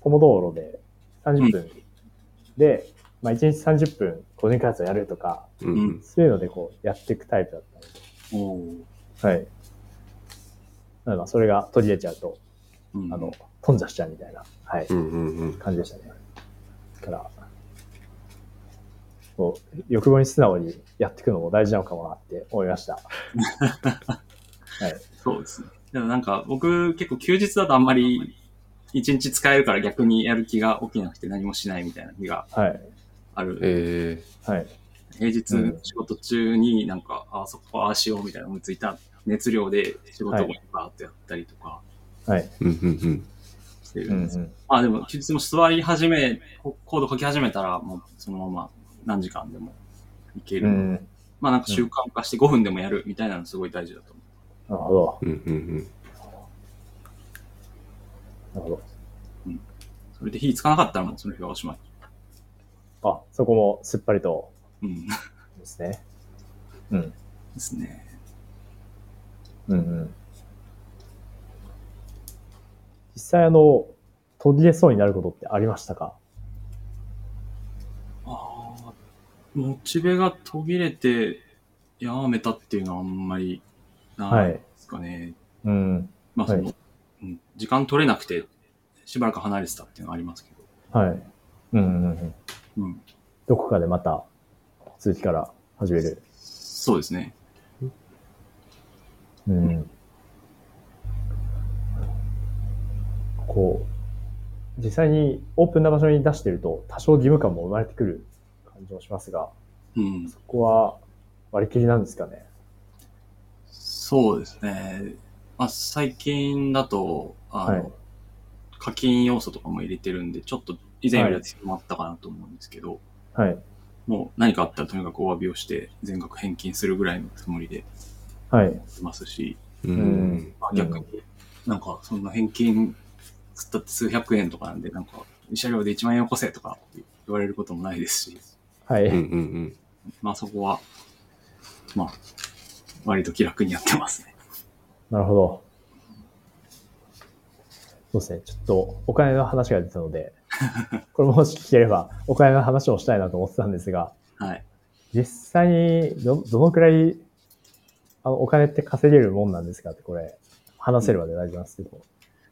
ポモ道路で30分で、まあ1日30分個人開発をやるとか、うんうんそういうのでこうやっていくタイプだったので、はい。なのでまあそれが途切れちゃうと、うんあの、頓挫しちゃうみたいな、はい、うんうんうん感じでしたね。だから、こう、欲望に素直にやっていくのも大事なのかもなって思いました。はい。そうですね。でもなんか僕結構休日だとあんまり一日使えるから逆にやる気が起きなくて何もしないみたいな日がはい。ある。えはい。平日仕事中になんか、あそこああしようみたいな思いついた熱量で仕事をバーっとやったりとかはい。ー、うんうんうん。してるうんんです。うん。まあでも休日も座り始め、ココード書き始めたらもうそのまま何時間でもいける。うん。まあなんか習慣化して5分でもやるみたいなのすごい大事だと思う。なるほど。うんうんなるほど。それで火つかなかったらもうその日はおしまい。あ、そこもすっぱりとうん。ですね。うん。ですね。うんうん。実際あの、途切れそうになることってありましたか？ああ、モチベが途切れてやめたっていうのはあんまりないですかね。うん。まあその、はいうん、時間取れなくてしばらく離れてたっていうのはありますけど。はい。うんうんうん。うん。どこかでまた続きから始める。そうですね。うん。こう、実際にオープンな場所に出してると多少義務感も生まれてくる感じもしますが、うん。そこは割り切りなんですかね？そうですね。まあ、最近だと、あの、はい課金要素とかも入れてるんで、ちょっと以前よりは強まったかなと思うんですけど、はい。もう何かあったらとにかくお詫びをして全額返金するぐらいのつもりではい。いますし、ううんん。まあ、逆に、なんかそんな返金つったって数百円とかなんで、なんか、慰謝料で1万円よこせとか言われることもないですし、はい。うんうんうん。まあそこは、まあ、割と気楽にやってますね。なるほど。そうですね。ちょっとお金の話が出たので、これもし聞ければお金の話をしたいなと思ってたんですが、はい。実際にど、どのくらい、あの、お金って稼げるもんなんですかって、これ、話せるまで大丈夫なんですけど。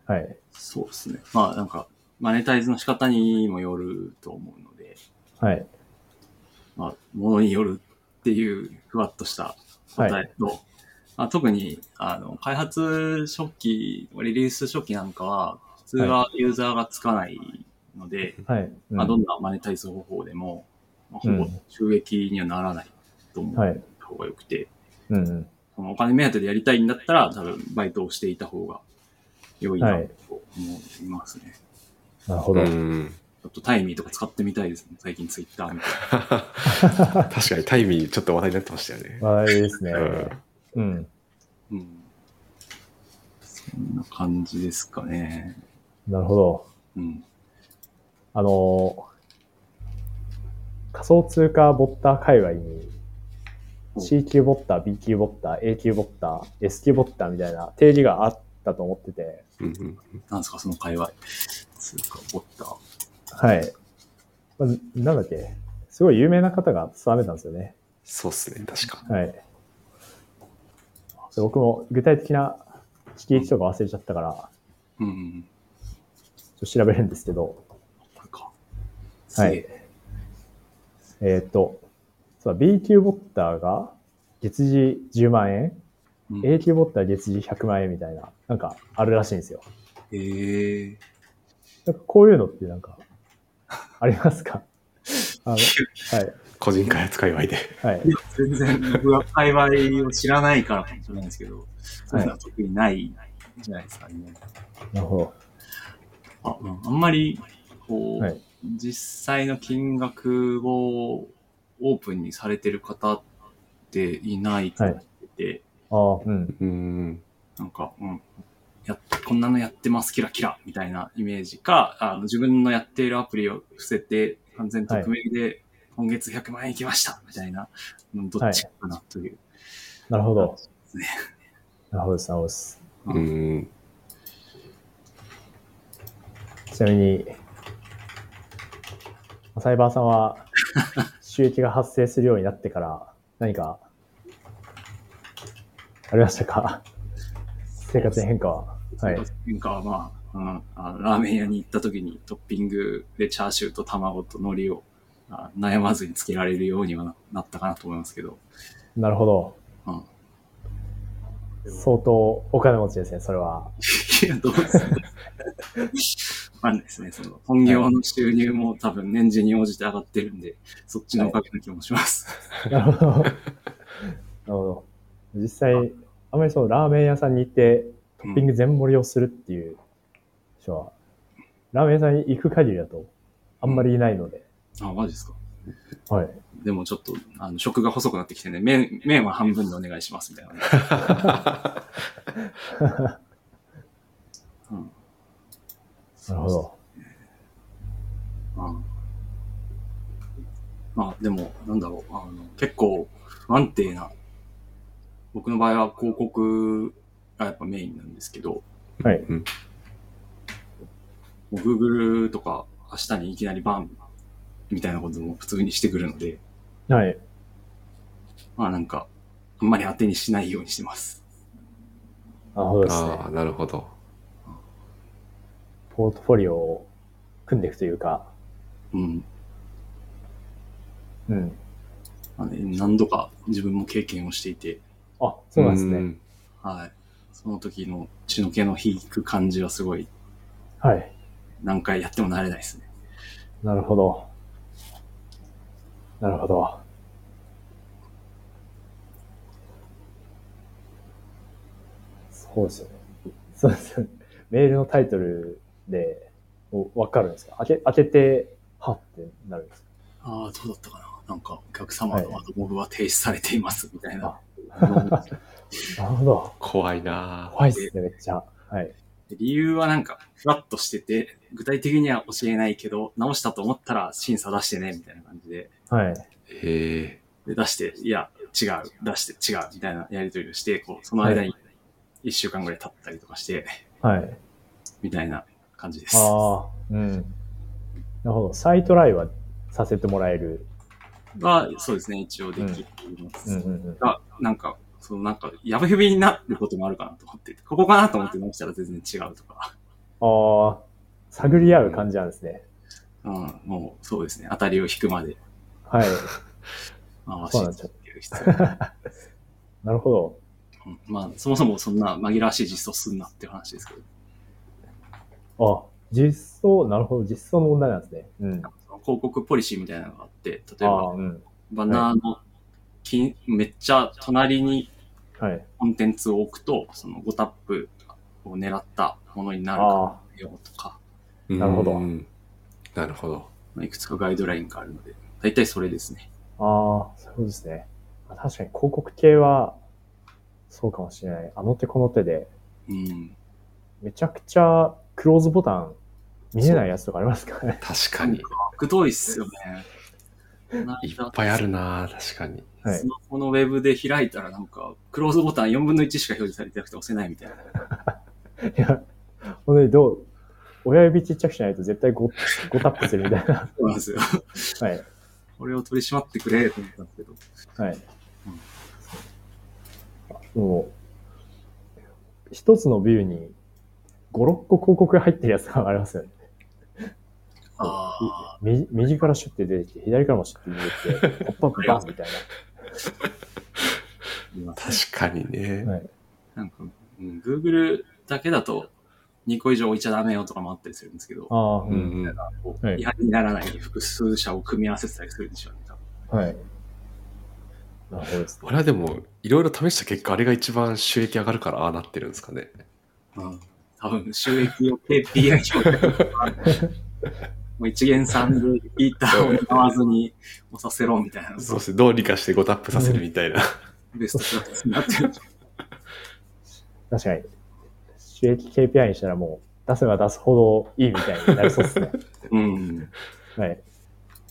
はい。そうですね。まあなんか、マネタイズの仕方にもよると思うので、はい。まあ、ものによるっていうふわっとした答えと、まあ、特に、あの、開発初期、リリース初期なんかは、普通はユーザーがつかないので、はい。うんまあ、どんなマネタイズ方法でも、まあ、ほぼうん収益にはならないと思はい。った方が良くて、うんうん。そのお金目当てでやりたいんだったら、多分バイトをしていた方が良いなはいと思いますね。なるほど。うん。ちょっとタイミーとか使ってみたいですね。最近ツイッターみたいな。確かにタイミーちょっと話題になってましたよね。話題ですね。うんうん。うん。そんな感じですかね。なるほど。うん。あの、仮想通貨ボッター界隈にお C 級ボッター、B 級ボッター、A 級ボッター、S 級ボッターみたいな定義があったと思ってて、うんうんなんですか、その界隈。つうか、ボッター。はい。まあなんだっけ、すごい有名な方が定めたんですよね。そうっすね、確か。はい。で僕も具体的な聞きとか忘れちゃったから、うんうん。ちょっと調べるんですけど、なんか。はい。えーっと、そうだ B 級ボッターが月次10万円、うん。A 級ボッター月次100万円みたいな、なんかあるらしいんですよ。えー、なんかこういうのってなんか、ありますか？あの、はい、個人開発界隈で。はい。全然僕は界隈を知らないからかもしれないんですけど、そういうのは特にないじゃないですかね。なるほど。あうん。あんまり、こう、はい。実際の金額をオープンにされてる方っていないと思ってて、ああ、うん。うん。なんか、うん。やっ、こんなのやってます、キラキラみたいなイメージか、あの自分のやっているアプリを伏せて、完全匿名で、今月100万円いきましたみたいな、うんどっちかなという。なるほど。ねなるほどです、なるほどです。うん。ちなみに、サイバーさんは収益が発生するようになってから何かありましたか？生活に変化は。はい。変化はまあ、うん、あのラーメン屋に行った時にトッピングでチャーシューと卵と海苔をあ悩まずにつけられるようにはななったかなと思いますけど、なるほど。うん。相当お金持ちですね、それは。いや、どうです かんないですね。その、本業の収入も多分年次に応じて上がってるんで、そっちのおかげな気もします。なるほど。なるほど。実際、あまりそのラーメン屋さんに行ってトッピング全盛りをするっていう人は、ラーメン屋さんに行く限りだとあんまりいないので、あ、マジですか。はい。でもちょっと、あの、食が細くなってきてね、麺、麺は半分でお願いします、みたいなね。うん。なるほど。うんまあでも、なんだろう、あの、結構不安定な、僕の場合は広告がやっぱメインなんですけど、はい。もう Google とか明日にいきなりバンみたいなことも普通にしてくるので、はい。まあなんか、あんまり当てにしないようにしてます。なるほどですねあ。あ、なるほど。ポートフォリオを組んでいくというか、うん。うん。まあね、何度か自分も経験をしていて、あ、そうなんですね。んはい。その時の血の気の引く感じはすごいはい。何回やっても慣れないですね。なるほど。なるほど。そうですよね。そうですよね。メールのタイトルでおわかるんですか？開け、開けて、はってなるんですか？ああ、どうだったかな？なんか、お客様のはいアドモブは停止されています、みたいな。なるほど。怖いなぁ怖いっすね、めっちゃ。はい。で理由はなんか、ふわっとしてて、具体的には教えないけど、直したと思ったら審査出してね、みたいな感じで。はい。へえ。で、出して、いや、違う、出して違う、みたいなやりとりをして、こう、その間に一週間ぐらい経ったりとかして、はい。みたいな感じです。ああ、うん。なるほど。再トライはさせてもらえる。は、そうですね、一応できます。うんうんうん。が、なんか、そのなんか、やぶへびになることもあるかなと思って、ここかなと思って直したら全然違うとか、ああ、探り合う感じなんですね。うん、もうそうですね、当たりを引くまではい。回そうなっていう必要がなるほど。うんまあ、そもそもそんな紛らわしい実装すんなっていう話ですけど、あ、実装、なるほど。実装の問題なんですね。うん。広告ポリシーみたいなのがあって、例えば、うん。バナーのきめっちゃ隣にはい。コンテンツを置くと、その5タップを狙ったものになるかよとか、なるほどうんなるほど。まあいくつかガイドラインがあるので、大体それですね。ああ、そうですね。あ確かに広告系は、そうかもしれない。あの手この手で、うん。めちゃくちゃクローズボタン見えないやつとかありますかね。確かに。くどいっすよね。いっぱいあるなぁ確かに。はいスマホのウェブで開いたらなんか、クローズボタン4分の1しか表示されてなくて押せないみたいな。いや、本当にどう、親指ちっちゃくしないと絶対 5, 5タップするみたいな。そうなんですよ。はい。これを取り締まってくれと思ったんですけど。はい。もう、一つのビューに5、6個広告が入ってるやつがありますよね。あ右右からシュッて出てきて、左からもシュッて出てきて、ポップアップバンみたいあ、確かにね。な。はい。なんか、うん、Google だけだと2個以上置いちゃダメよとかもあったりするんですけど、ああ、う。うんんうん。こうはい違反にならない複数社を組み合わせてたりするんでしょうね。多分はい。なるほどですね。俺はでも、いろいろ試した結果、あれが一番収益上がるから、ああなってるんですかね。うん多分収益を KPI 評価もう一元さんでピーターを狙わずに押させろみたいな、そうですね。どうにかして5タップさせるみたいな。ベストプラクティスになってる。確かに。収益 KPI にしたらもう、出せば出すほどいいみたいになりそうですね。うん。はい。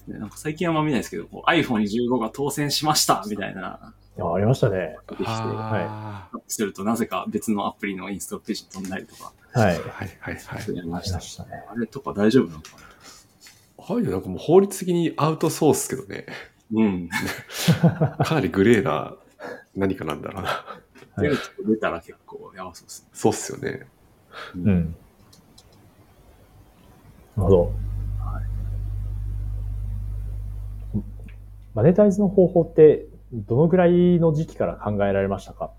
でなんか最近はあんま見ないですけど、こう iPhone15 が当選しましたみたいな、いや、ありましたね。出てきて、アあップするとなぜか別のアプリのインストールページに飛んだりとか、はい。ーはいはいはい。やりましたありま。したね。あれとか大丈夫なのかな？ああいうのなんかもう法律的にアウトソースけどね。うん。かなりグレーな何かなんだろうな。はい出ると出たら結構やばそうですね。そうっすよね。うん。なるほど。マネタイズの方法って、どのぐらいの時期から考えられましたか？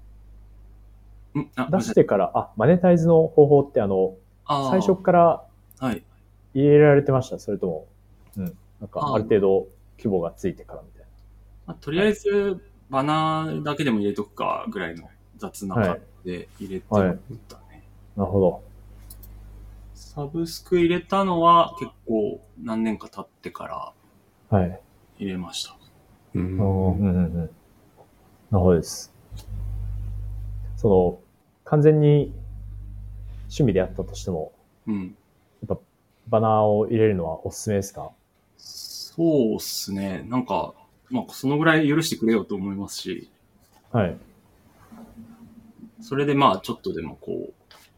うんあ、出してから、あ、マネタイズの方法って、あの、あー最初からはい。入れられてました？それとも、うん。なんか、あーある程度規模がついてからみたいまあ、とりあえず、バナーだけでも入れとくかぐらいの雑な感じで入れてはいましたね。な。なるほど。サブスク入れたのは結構何年か経ってからはい。入れました。うんうんうんうんうん。なるほどです。その、完全に趣味でやったとしても、うん。やっぱバナーを入れるのはおすすめですか？そうっすね。なんか、まあ、そのぐらい許してくれよと思いますし、はい。それでまあ、ちょっとでもこう、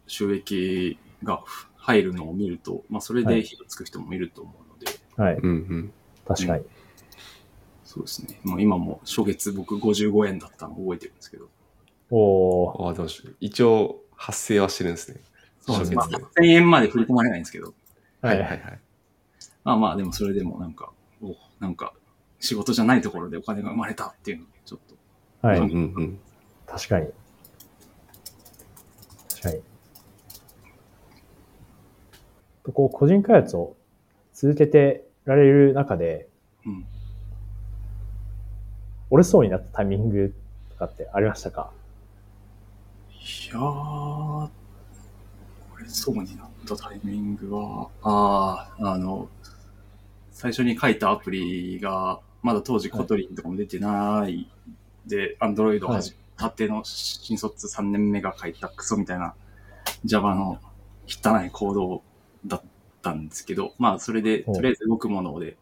収益が入るのを見ると、まあ、それで火がつく人もいると思うので、はい。うんうん。確かに。そうですね。もう今も初月僕55円だったのを覚えてるんですけど、おー。ああ、でも一応発生はしてるんですね。そうですね。まあ、初月1000円まで振り込まれないんですけど、はいはいはい。まあまあ、でもそれでもなんか、おなんか、仕事じゃないところでお金が生まれたっていうのをちょっと、はい。うんうんうん。確かに。確かに。とこう個人開発を続けてられる中で、うん。折れそうになったタイミングとかってありましたか？いやー、折れそうになったタイミングは、ああ、あの、最初に書いたアプリが、まだ当時 Kotlin とかも出てない、で、 Android は始めたての新卒3年目が書いたクソみたいな Java の汚いコードだったんですけど、まあそれで、とりあえず動くもので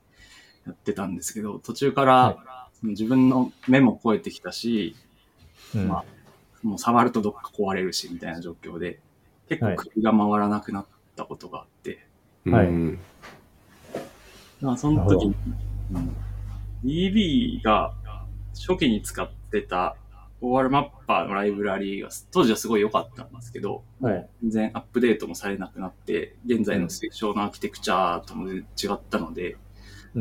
やってたんですけど、途中から、は自分の目も超えてきたし、うん。まあ、もう触るとどっか壊れるし、みたいな状況で、結はい。構首が回らなくなったことがあって、はい。うんまあその時に、うん。DB が初期に使ってた OR マッパーのライブラリーが当時はすごい良かったんですけど、はい。全然アップデートもされなくなって、現在の正常のアーキテクチャとも違ったので、うん。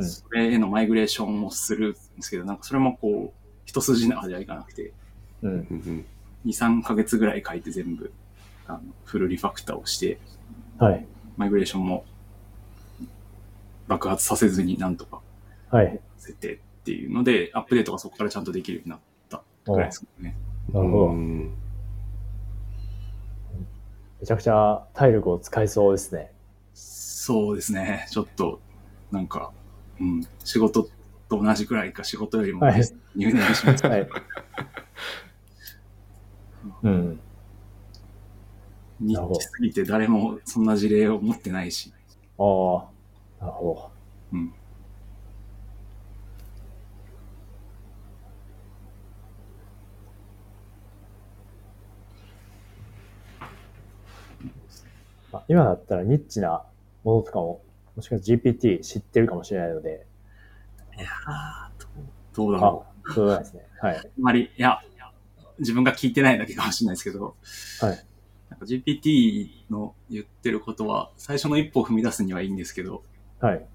それへのマイグレーションをするんですけど、なんかそれもこう、一筋縄ではいかなくて、うん。うん2、3ヶ月ぐらい書いて全部、あの、フルリファクターをして、はい。マイグレーションも爆発させずになんとかはい。させてっていうので、アップデートがそこからちゃんとできるようになったぐらいですね。なるほど。うんめちゃくちゃ体力を使いそうですね。そうですね。ちょっと、なんか、うん、仕事と同じくらいか仕事よりもはい入念しました。はい。うん。ニッチすぎて誰もそんな事例を持ってないし。ああ、なるほうん。今だったらニッチなものとかも、もしかしたら GPT 知ってるかもしれないので、いやーどうだあろう。、そうですね。はい。あんまり、いや、自分が聞いてないだけかもしれないですけど、はい。なんか GPT の言ってることは、最初の一歩を踏み出すにはいいんですけど、はい。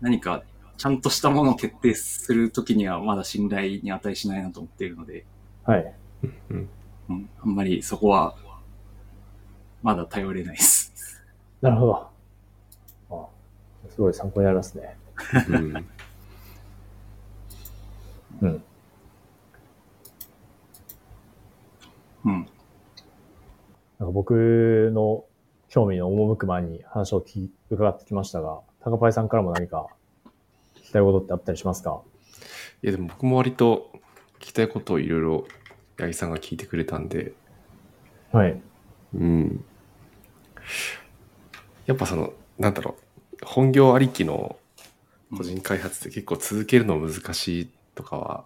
何かちゃんとしたものを決定するときにはまだ信頼に値しないなと思っているので、はい。うん、あんまりそこは、まだ頼れないです。なるほど。あすごい参考になりますね。うんうん。うん。なんか僕の興味の赴く前に話を伺ってきましたが、高パイさんからも何か聞きたいことってあったりしますか？いやでも僕も割と聞きたいことをいろいろ八木さんが聞いてくれたんで、はい。うん。やっぱその、なんだろう、本業ありきの個人開発って結構続けるの難しいとかは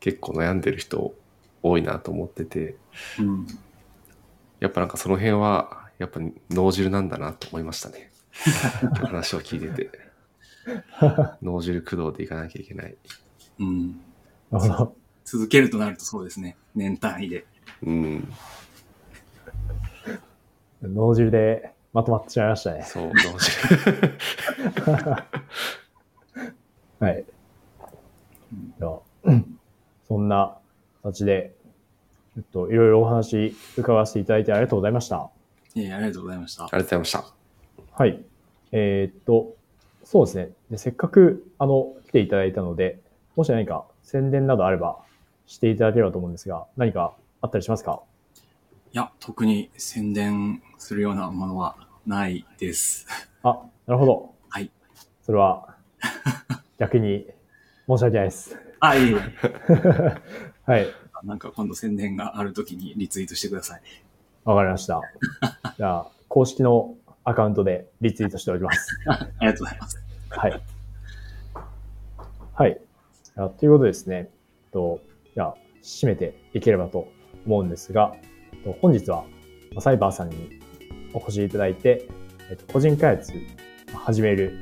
結構悩んでる人多いなと思ってて、うん。やっぱなんかその辺はやっぱ脳汁なんだなと思いましたね。話を聞いてて。脳汁駆動でいかなきゃいけない。うん。なるほど。続けるとなるとそうですね。年単位で。うん。脳汁でまとまってしまいましたね。そう、脳汁。はい。ではそんな形で、えっと、いろいろお話伺わせていただいてありがとうございました。いえありがとうございましたあ。りがとうございました。はい。えーっと、そうですねで。せっかく、あの、来ていただいたので、もし何か宣伝などあればしていただければと思うんですが、何かあったりしますか？いや、特に宣伝するようなものはないです。あ、なるほど。はい。それは、逆に申し訳ないです。あ、いえいえ。はい。なんか今度宣伝があるときにリツイートしてください。わかりました。じゃあ、公式のアカウントでリツイートしておきます。ありがとうございます。はい。はい。あということでですね、とじゃあ、締めていければと思うんですが、と本日はまあサイバーさんにお越しいただいて、えっと、個人開発まあ始める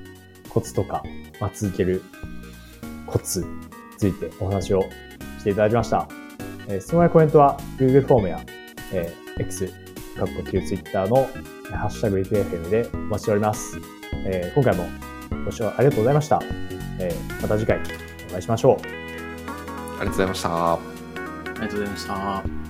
コツとか、まあ、続けるコツについてお話をしていただきました。えー質問やコメントは Google フォームや、えー X、かっこ旧 Twitter のえーハッシュタグ FFM でお待ちしております。えー今回もご視聴ありがとうございました。えーまた次回お会いしましょう。ありがとうございました。ありがとうございました。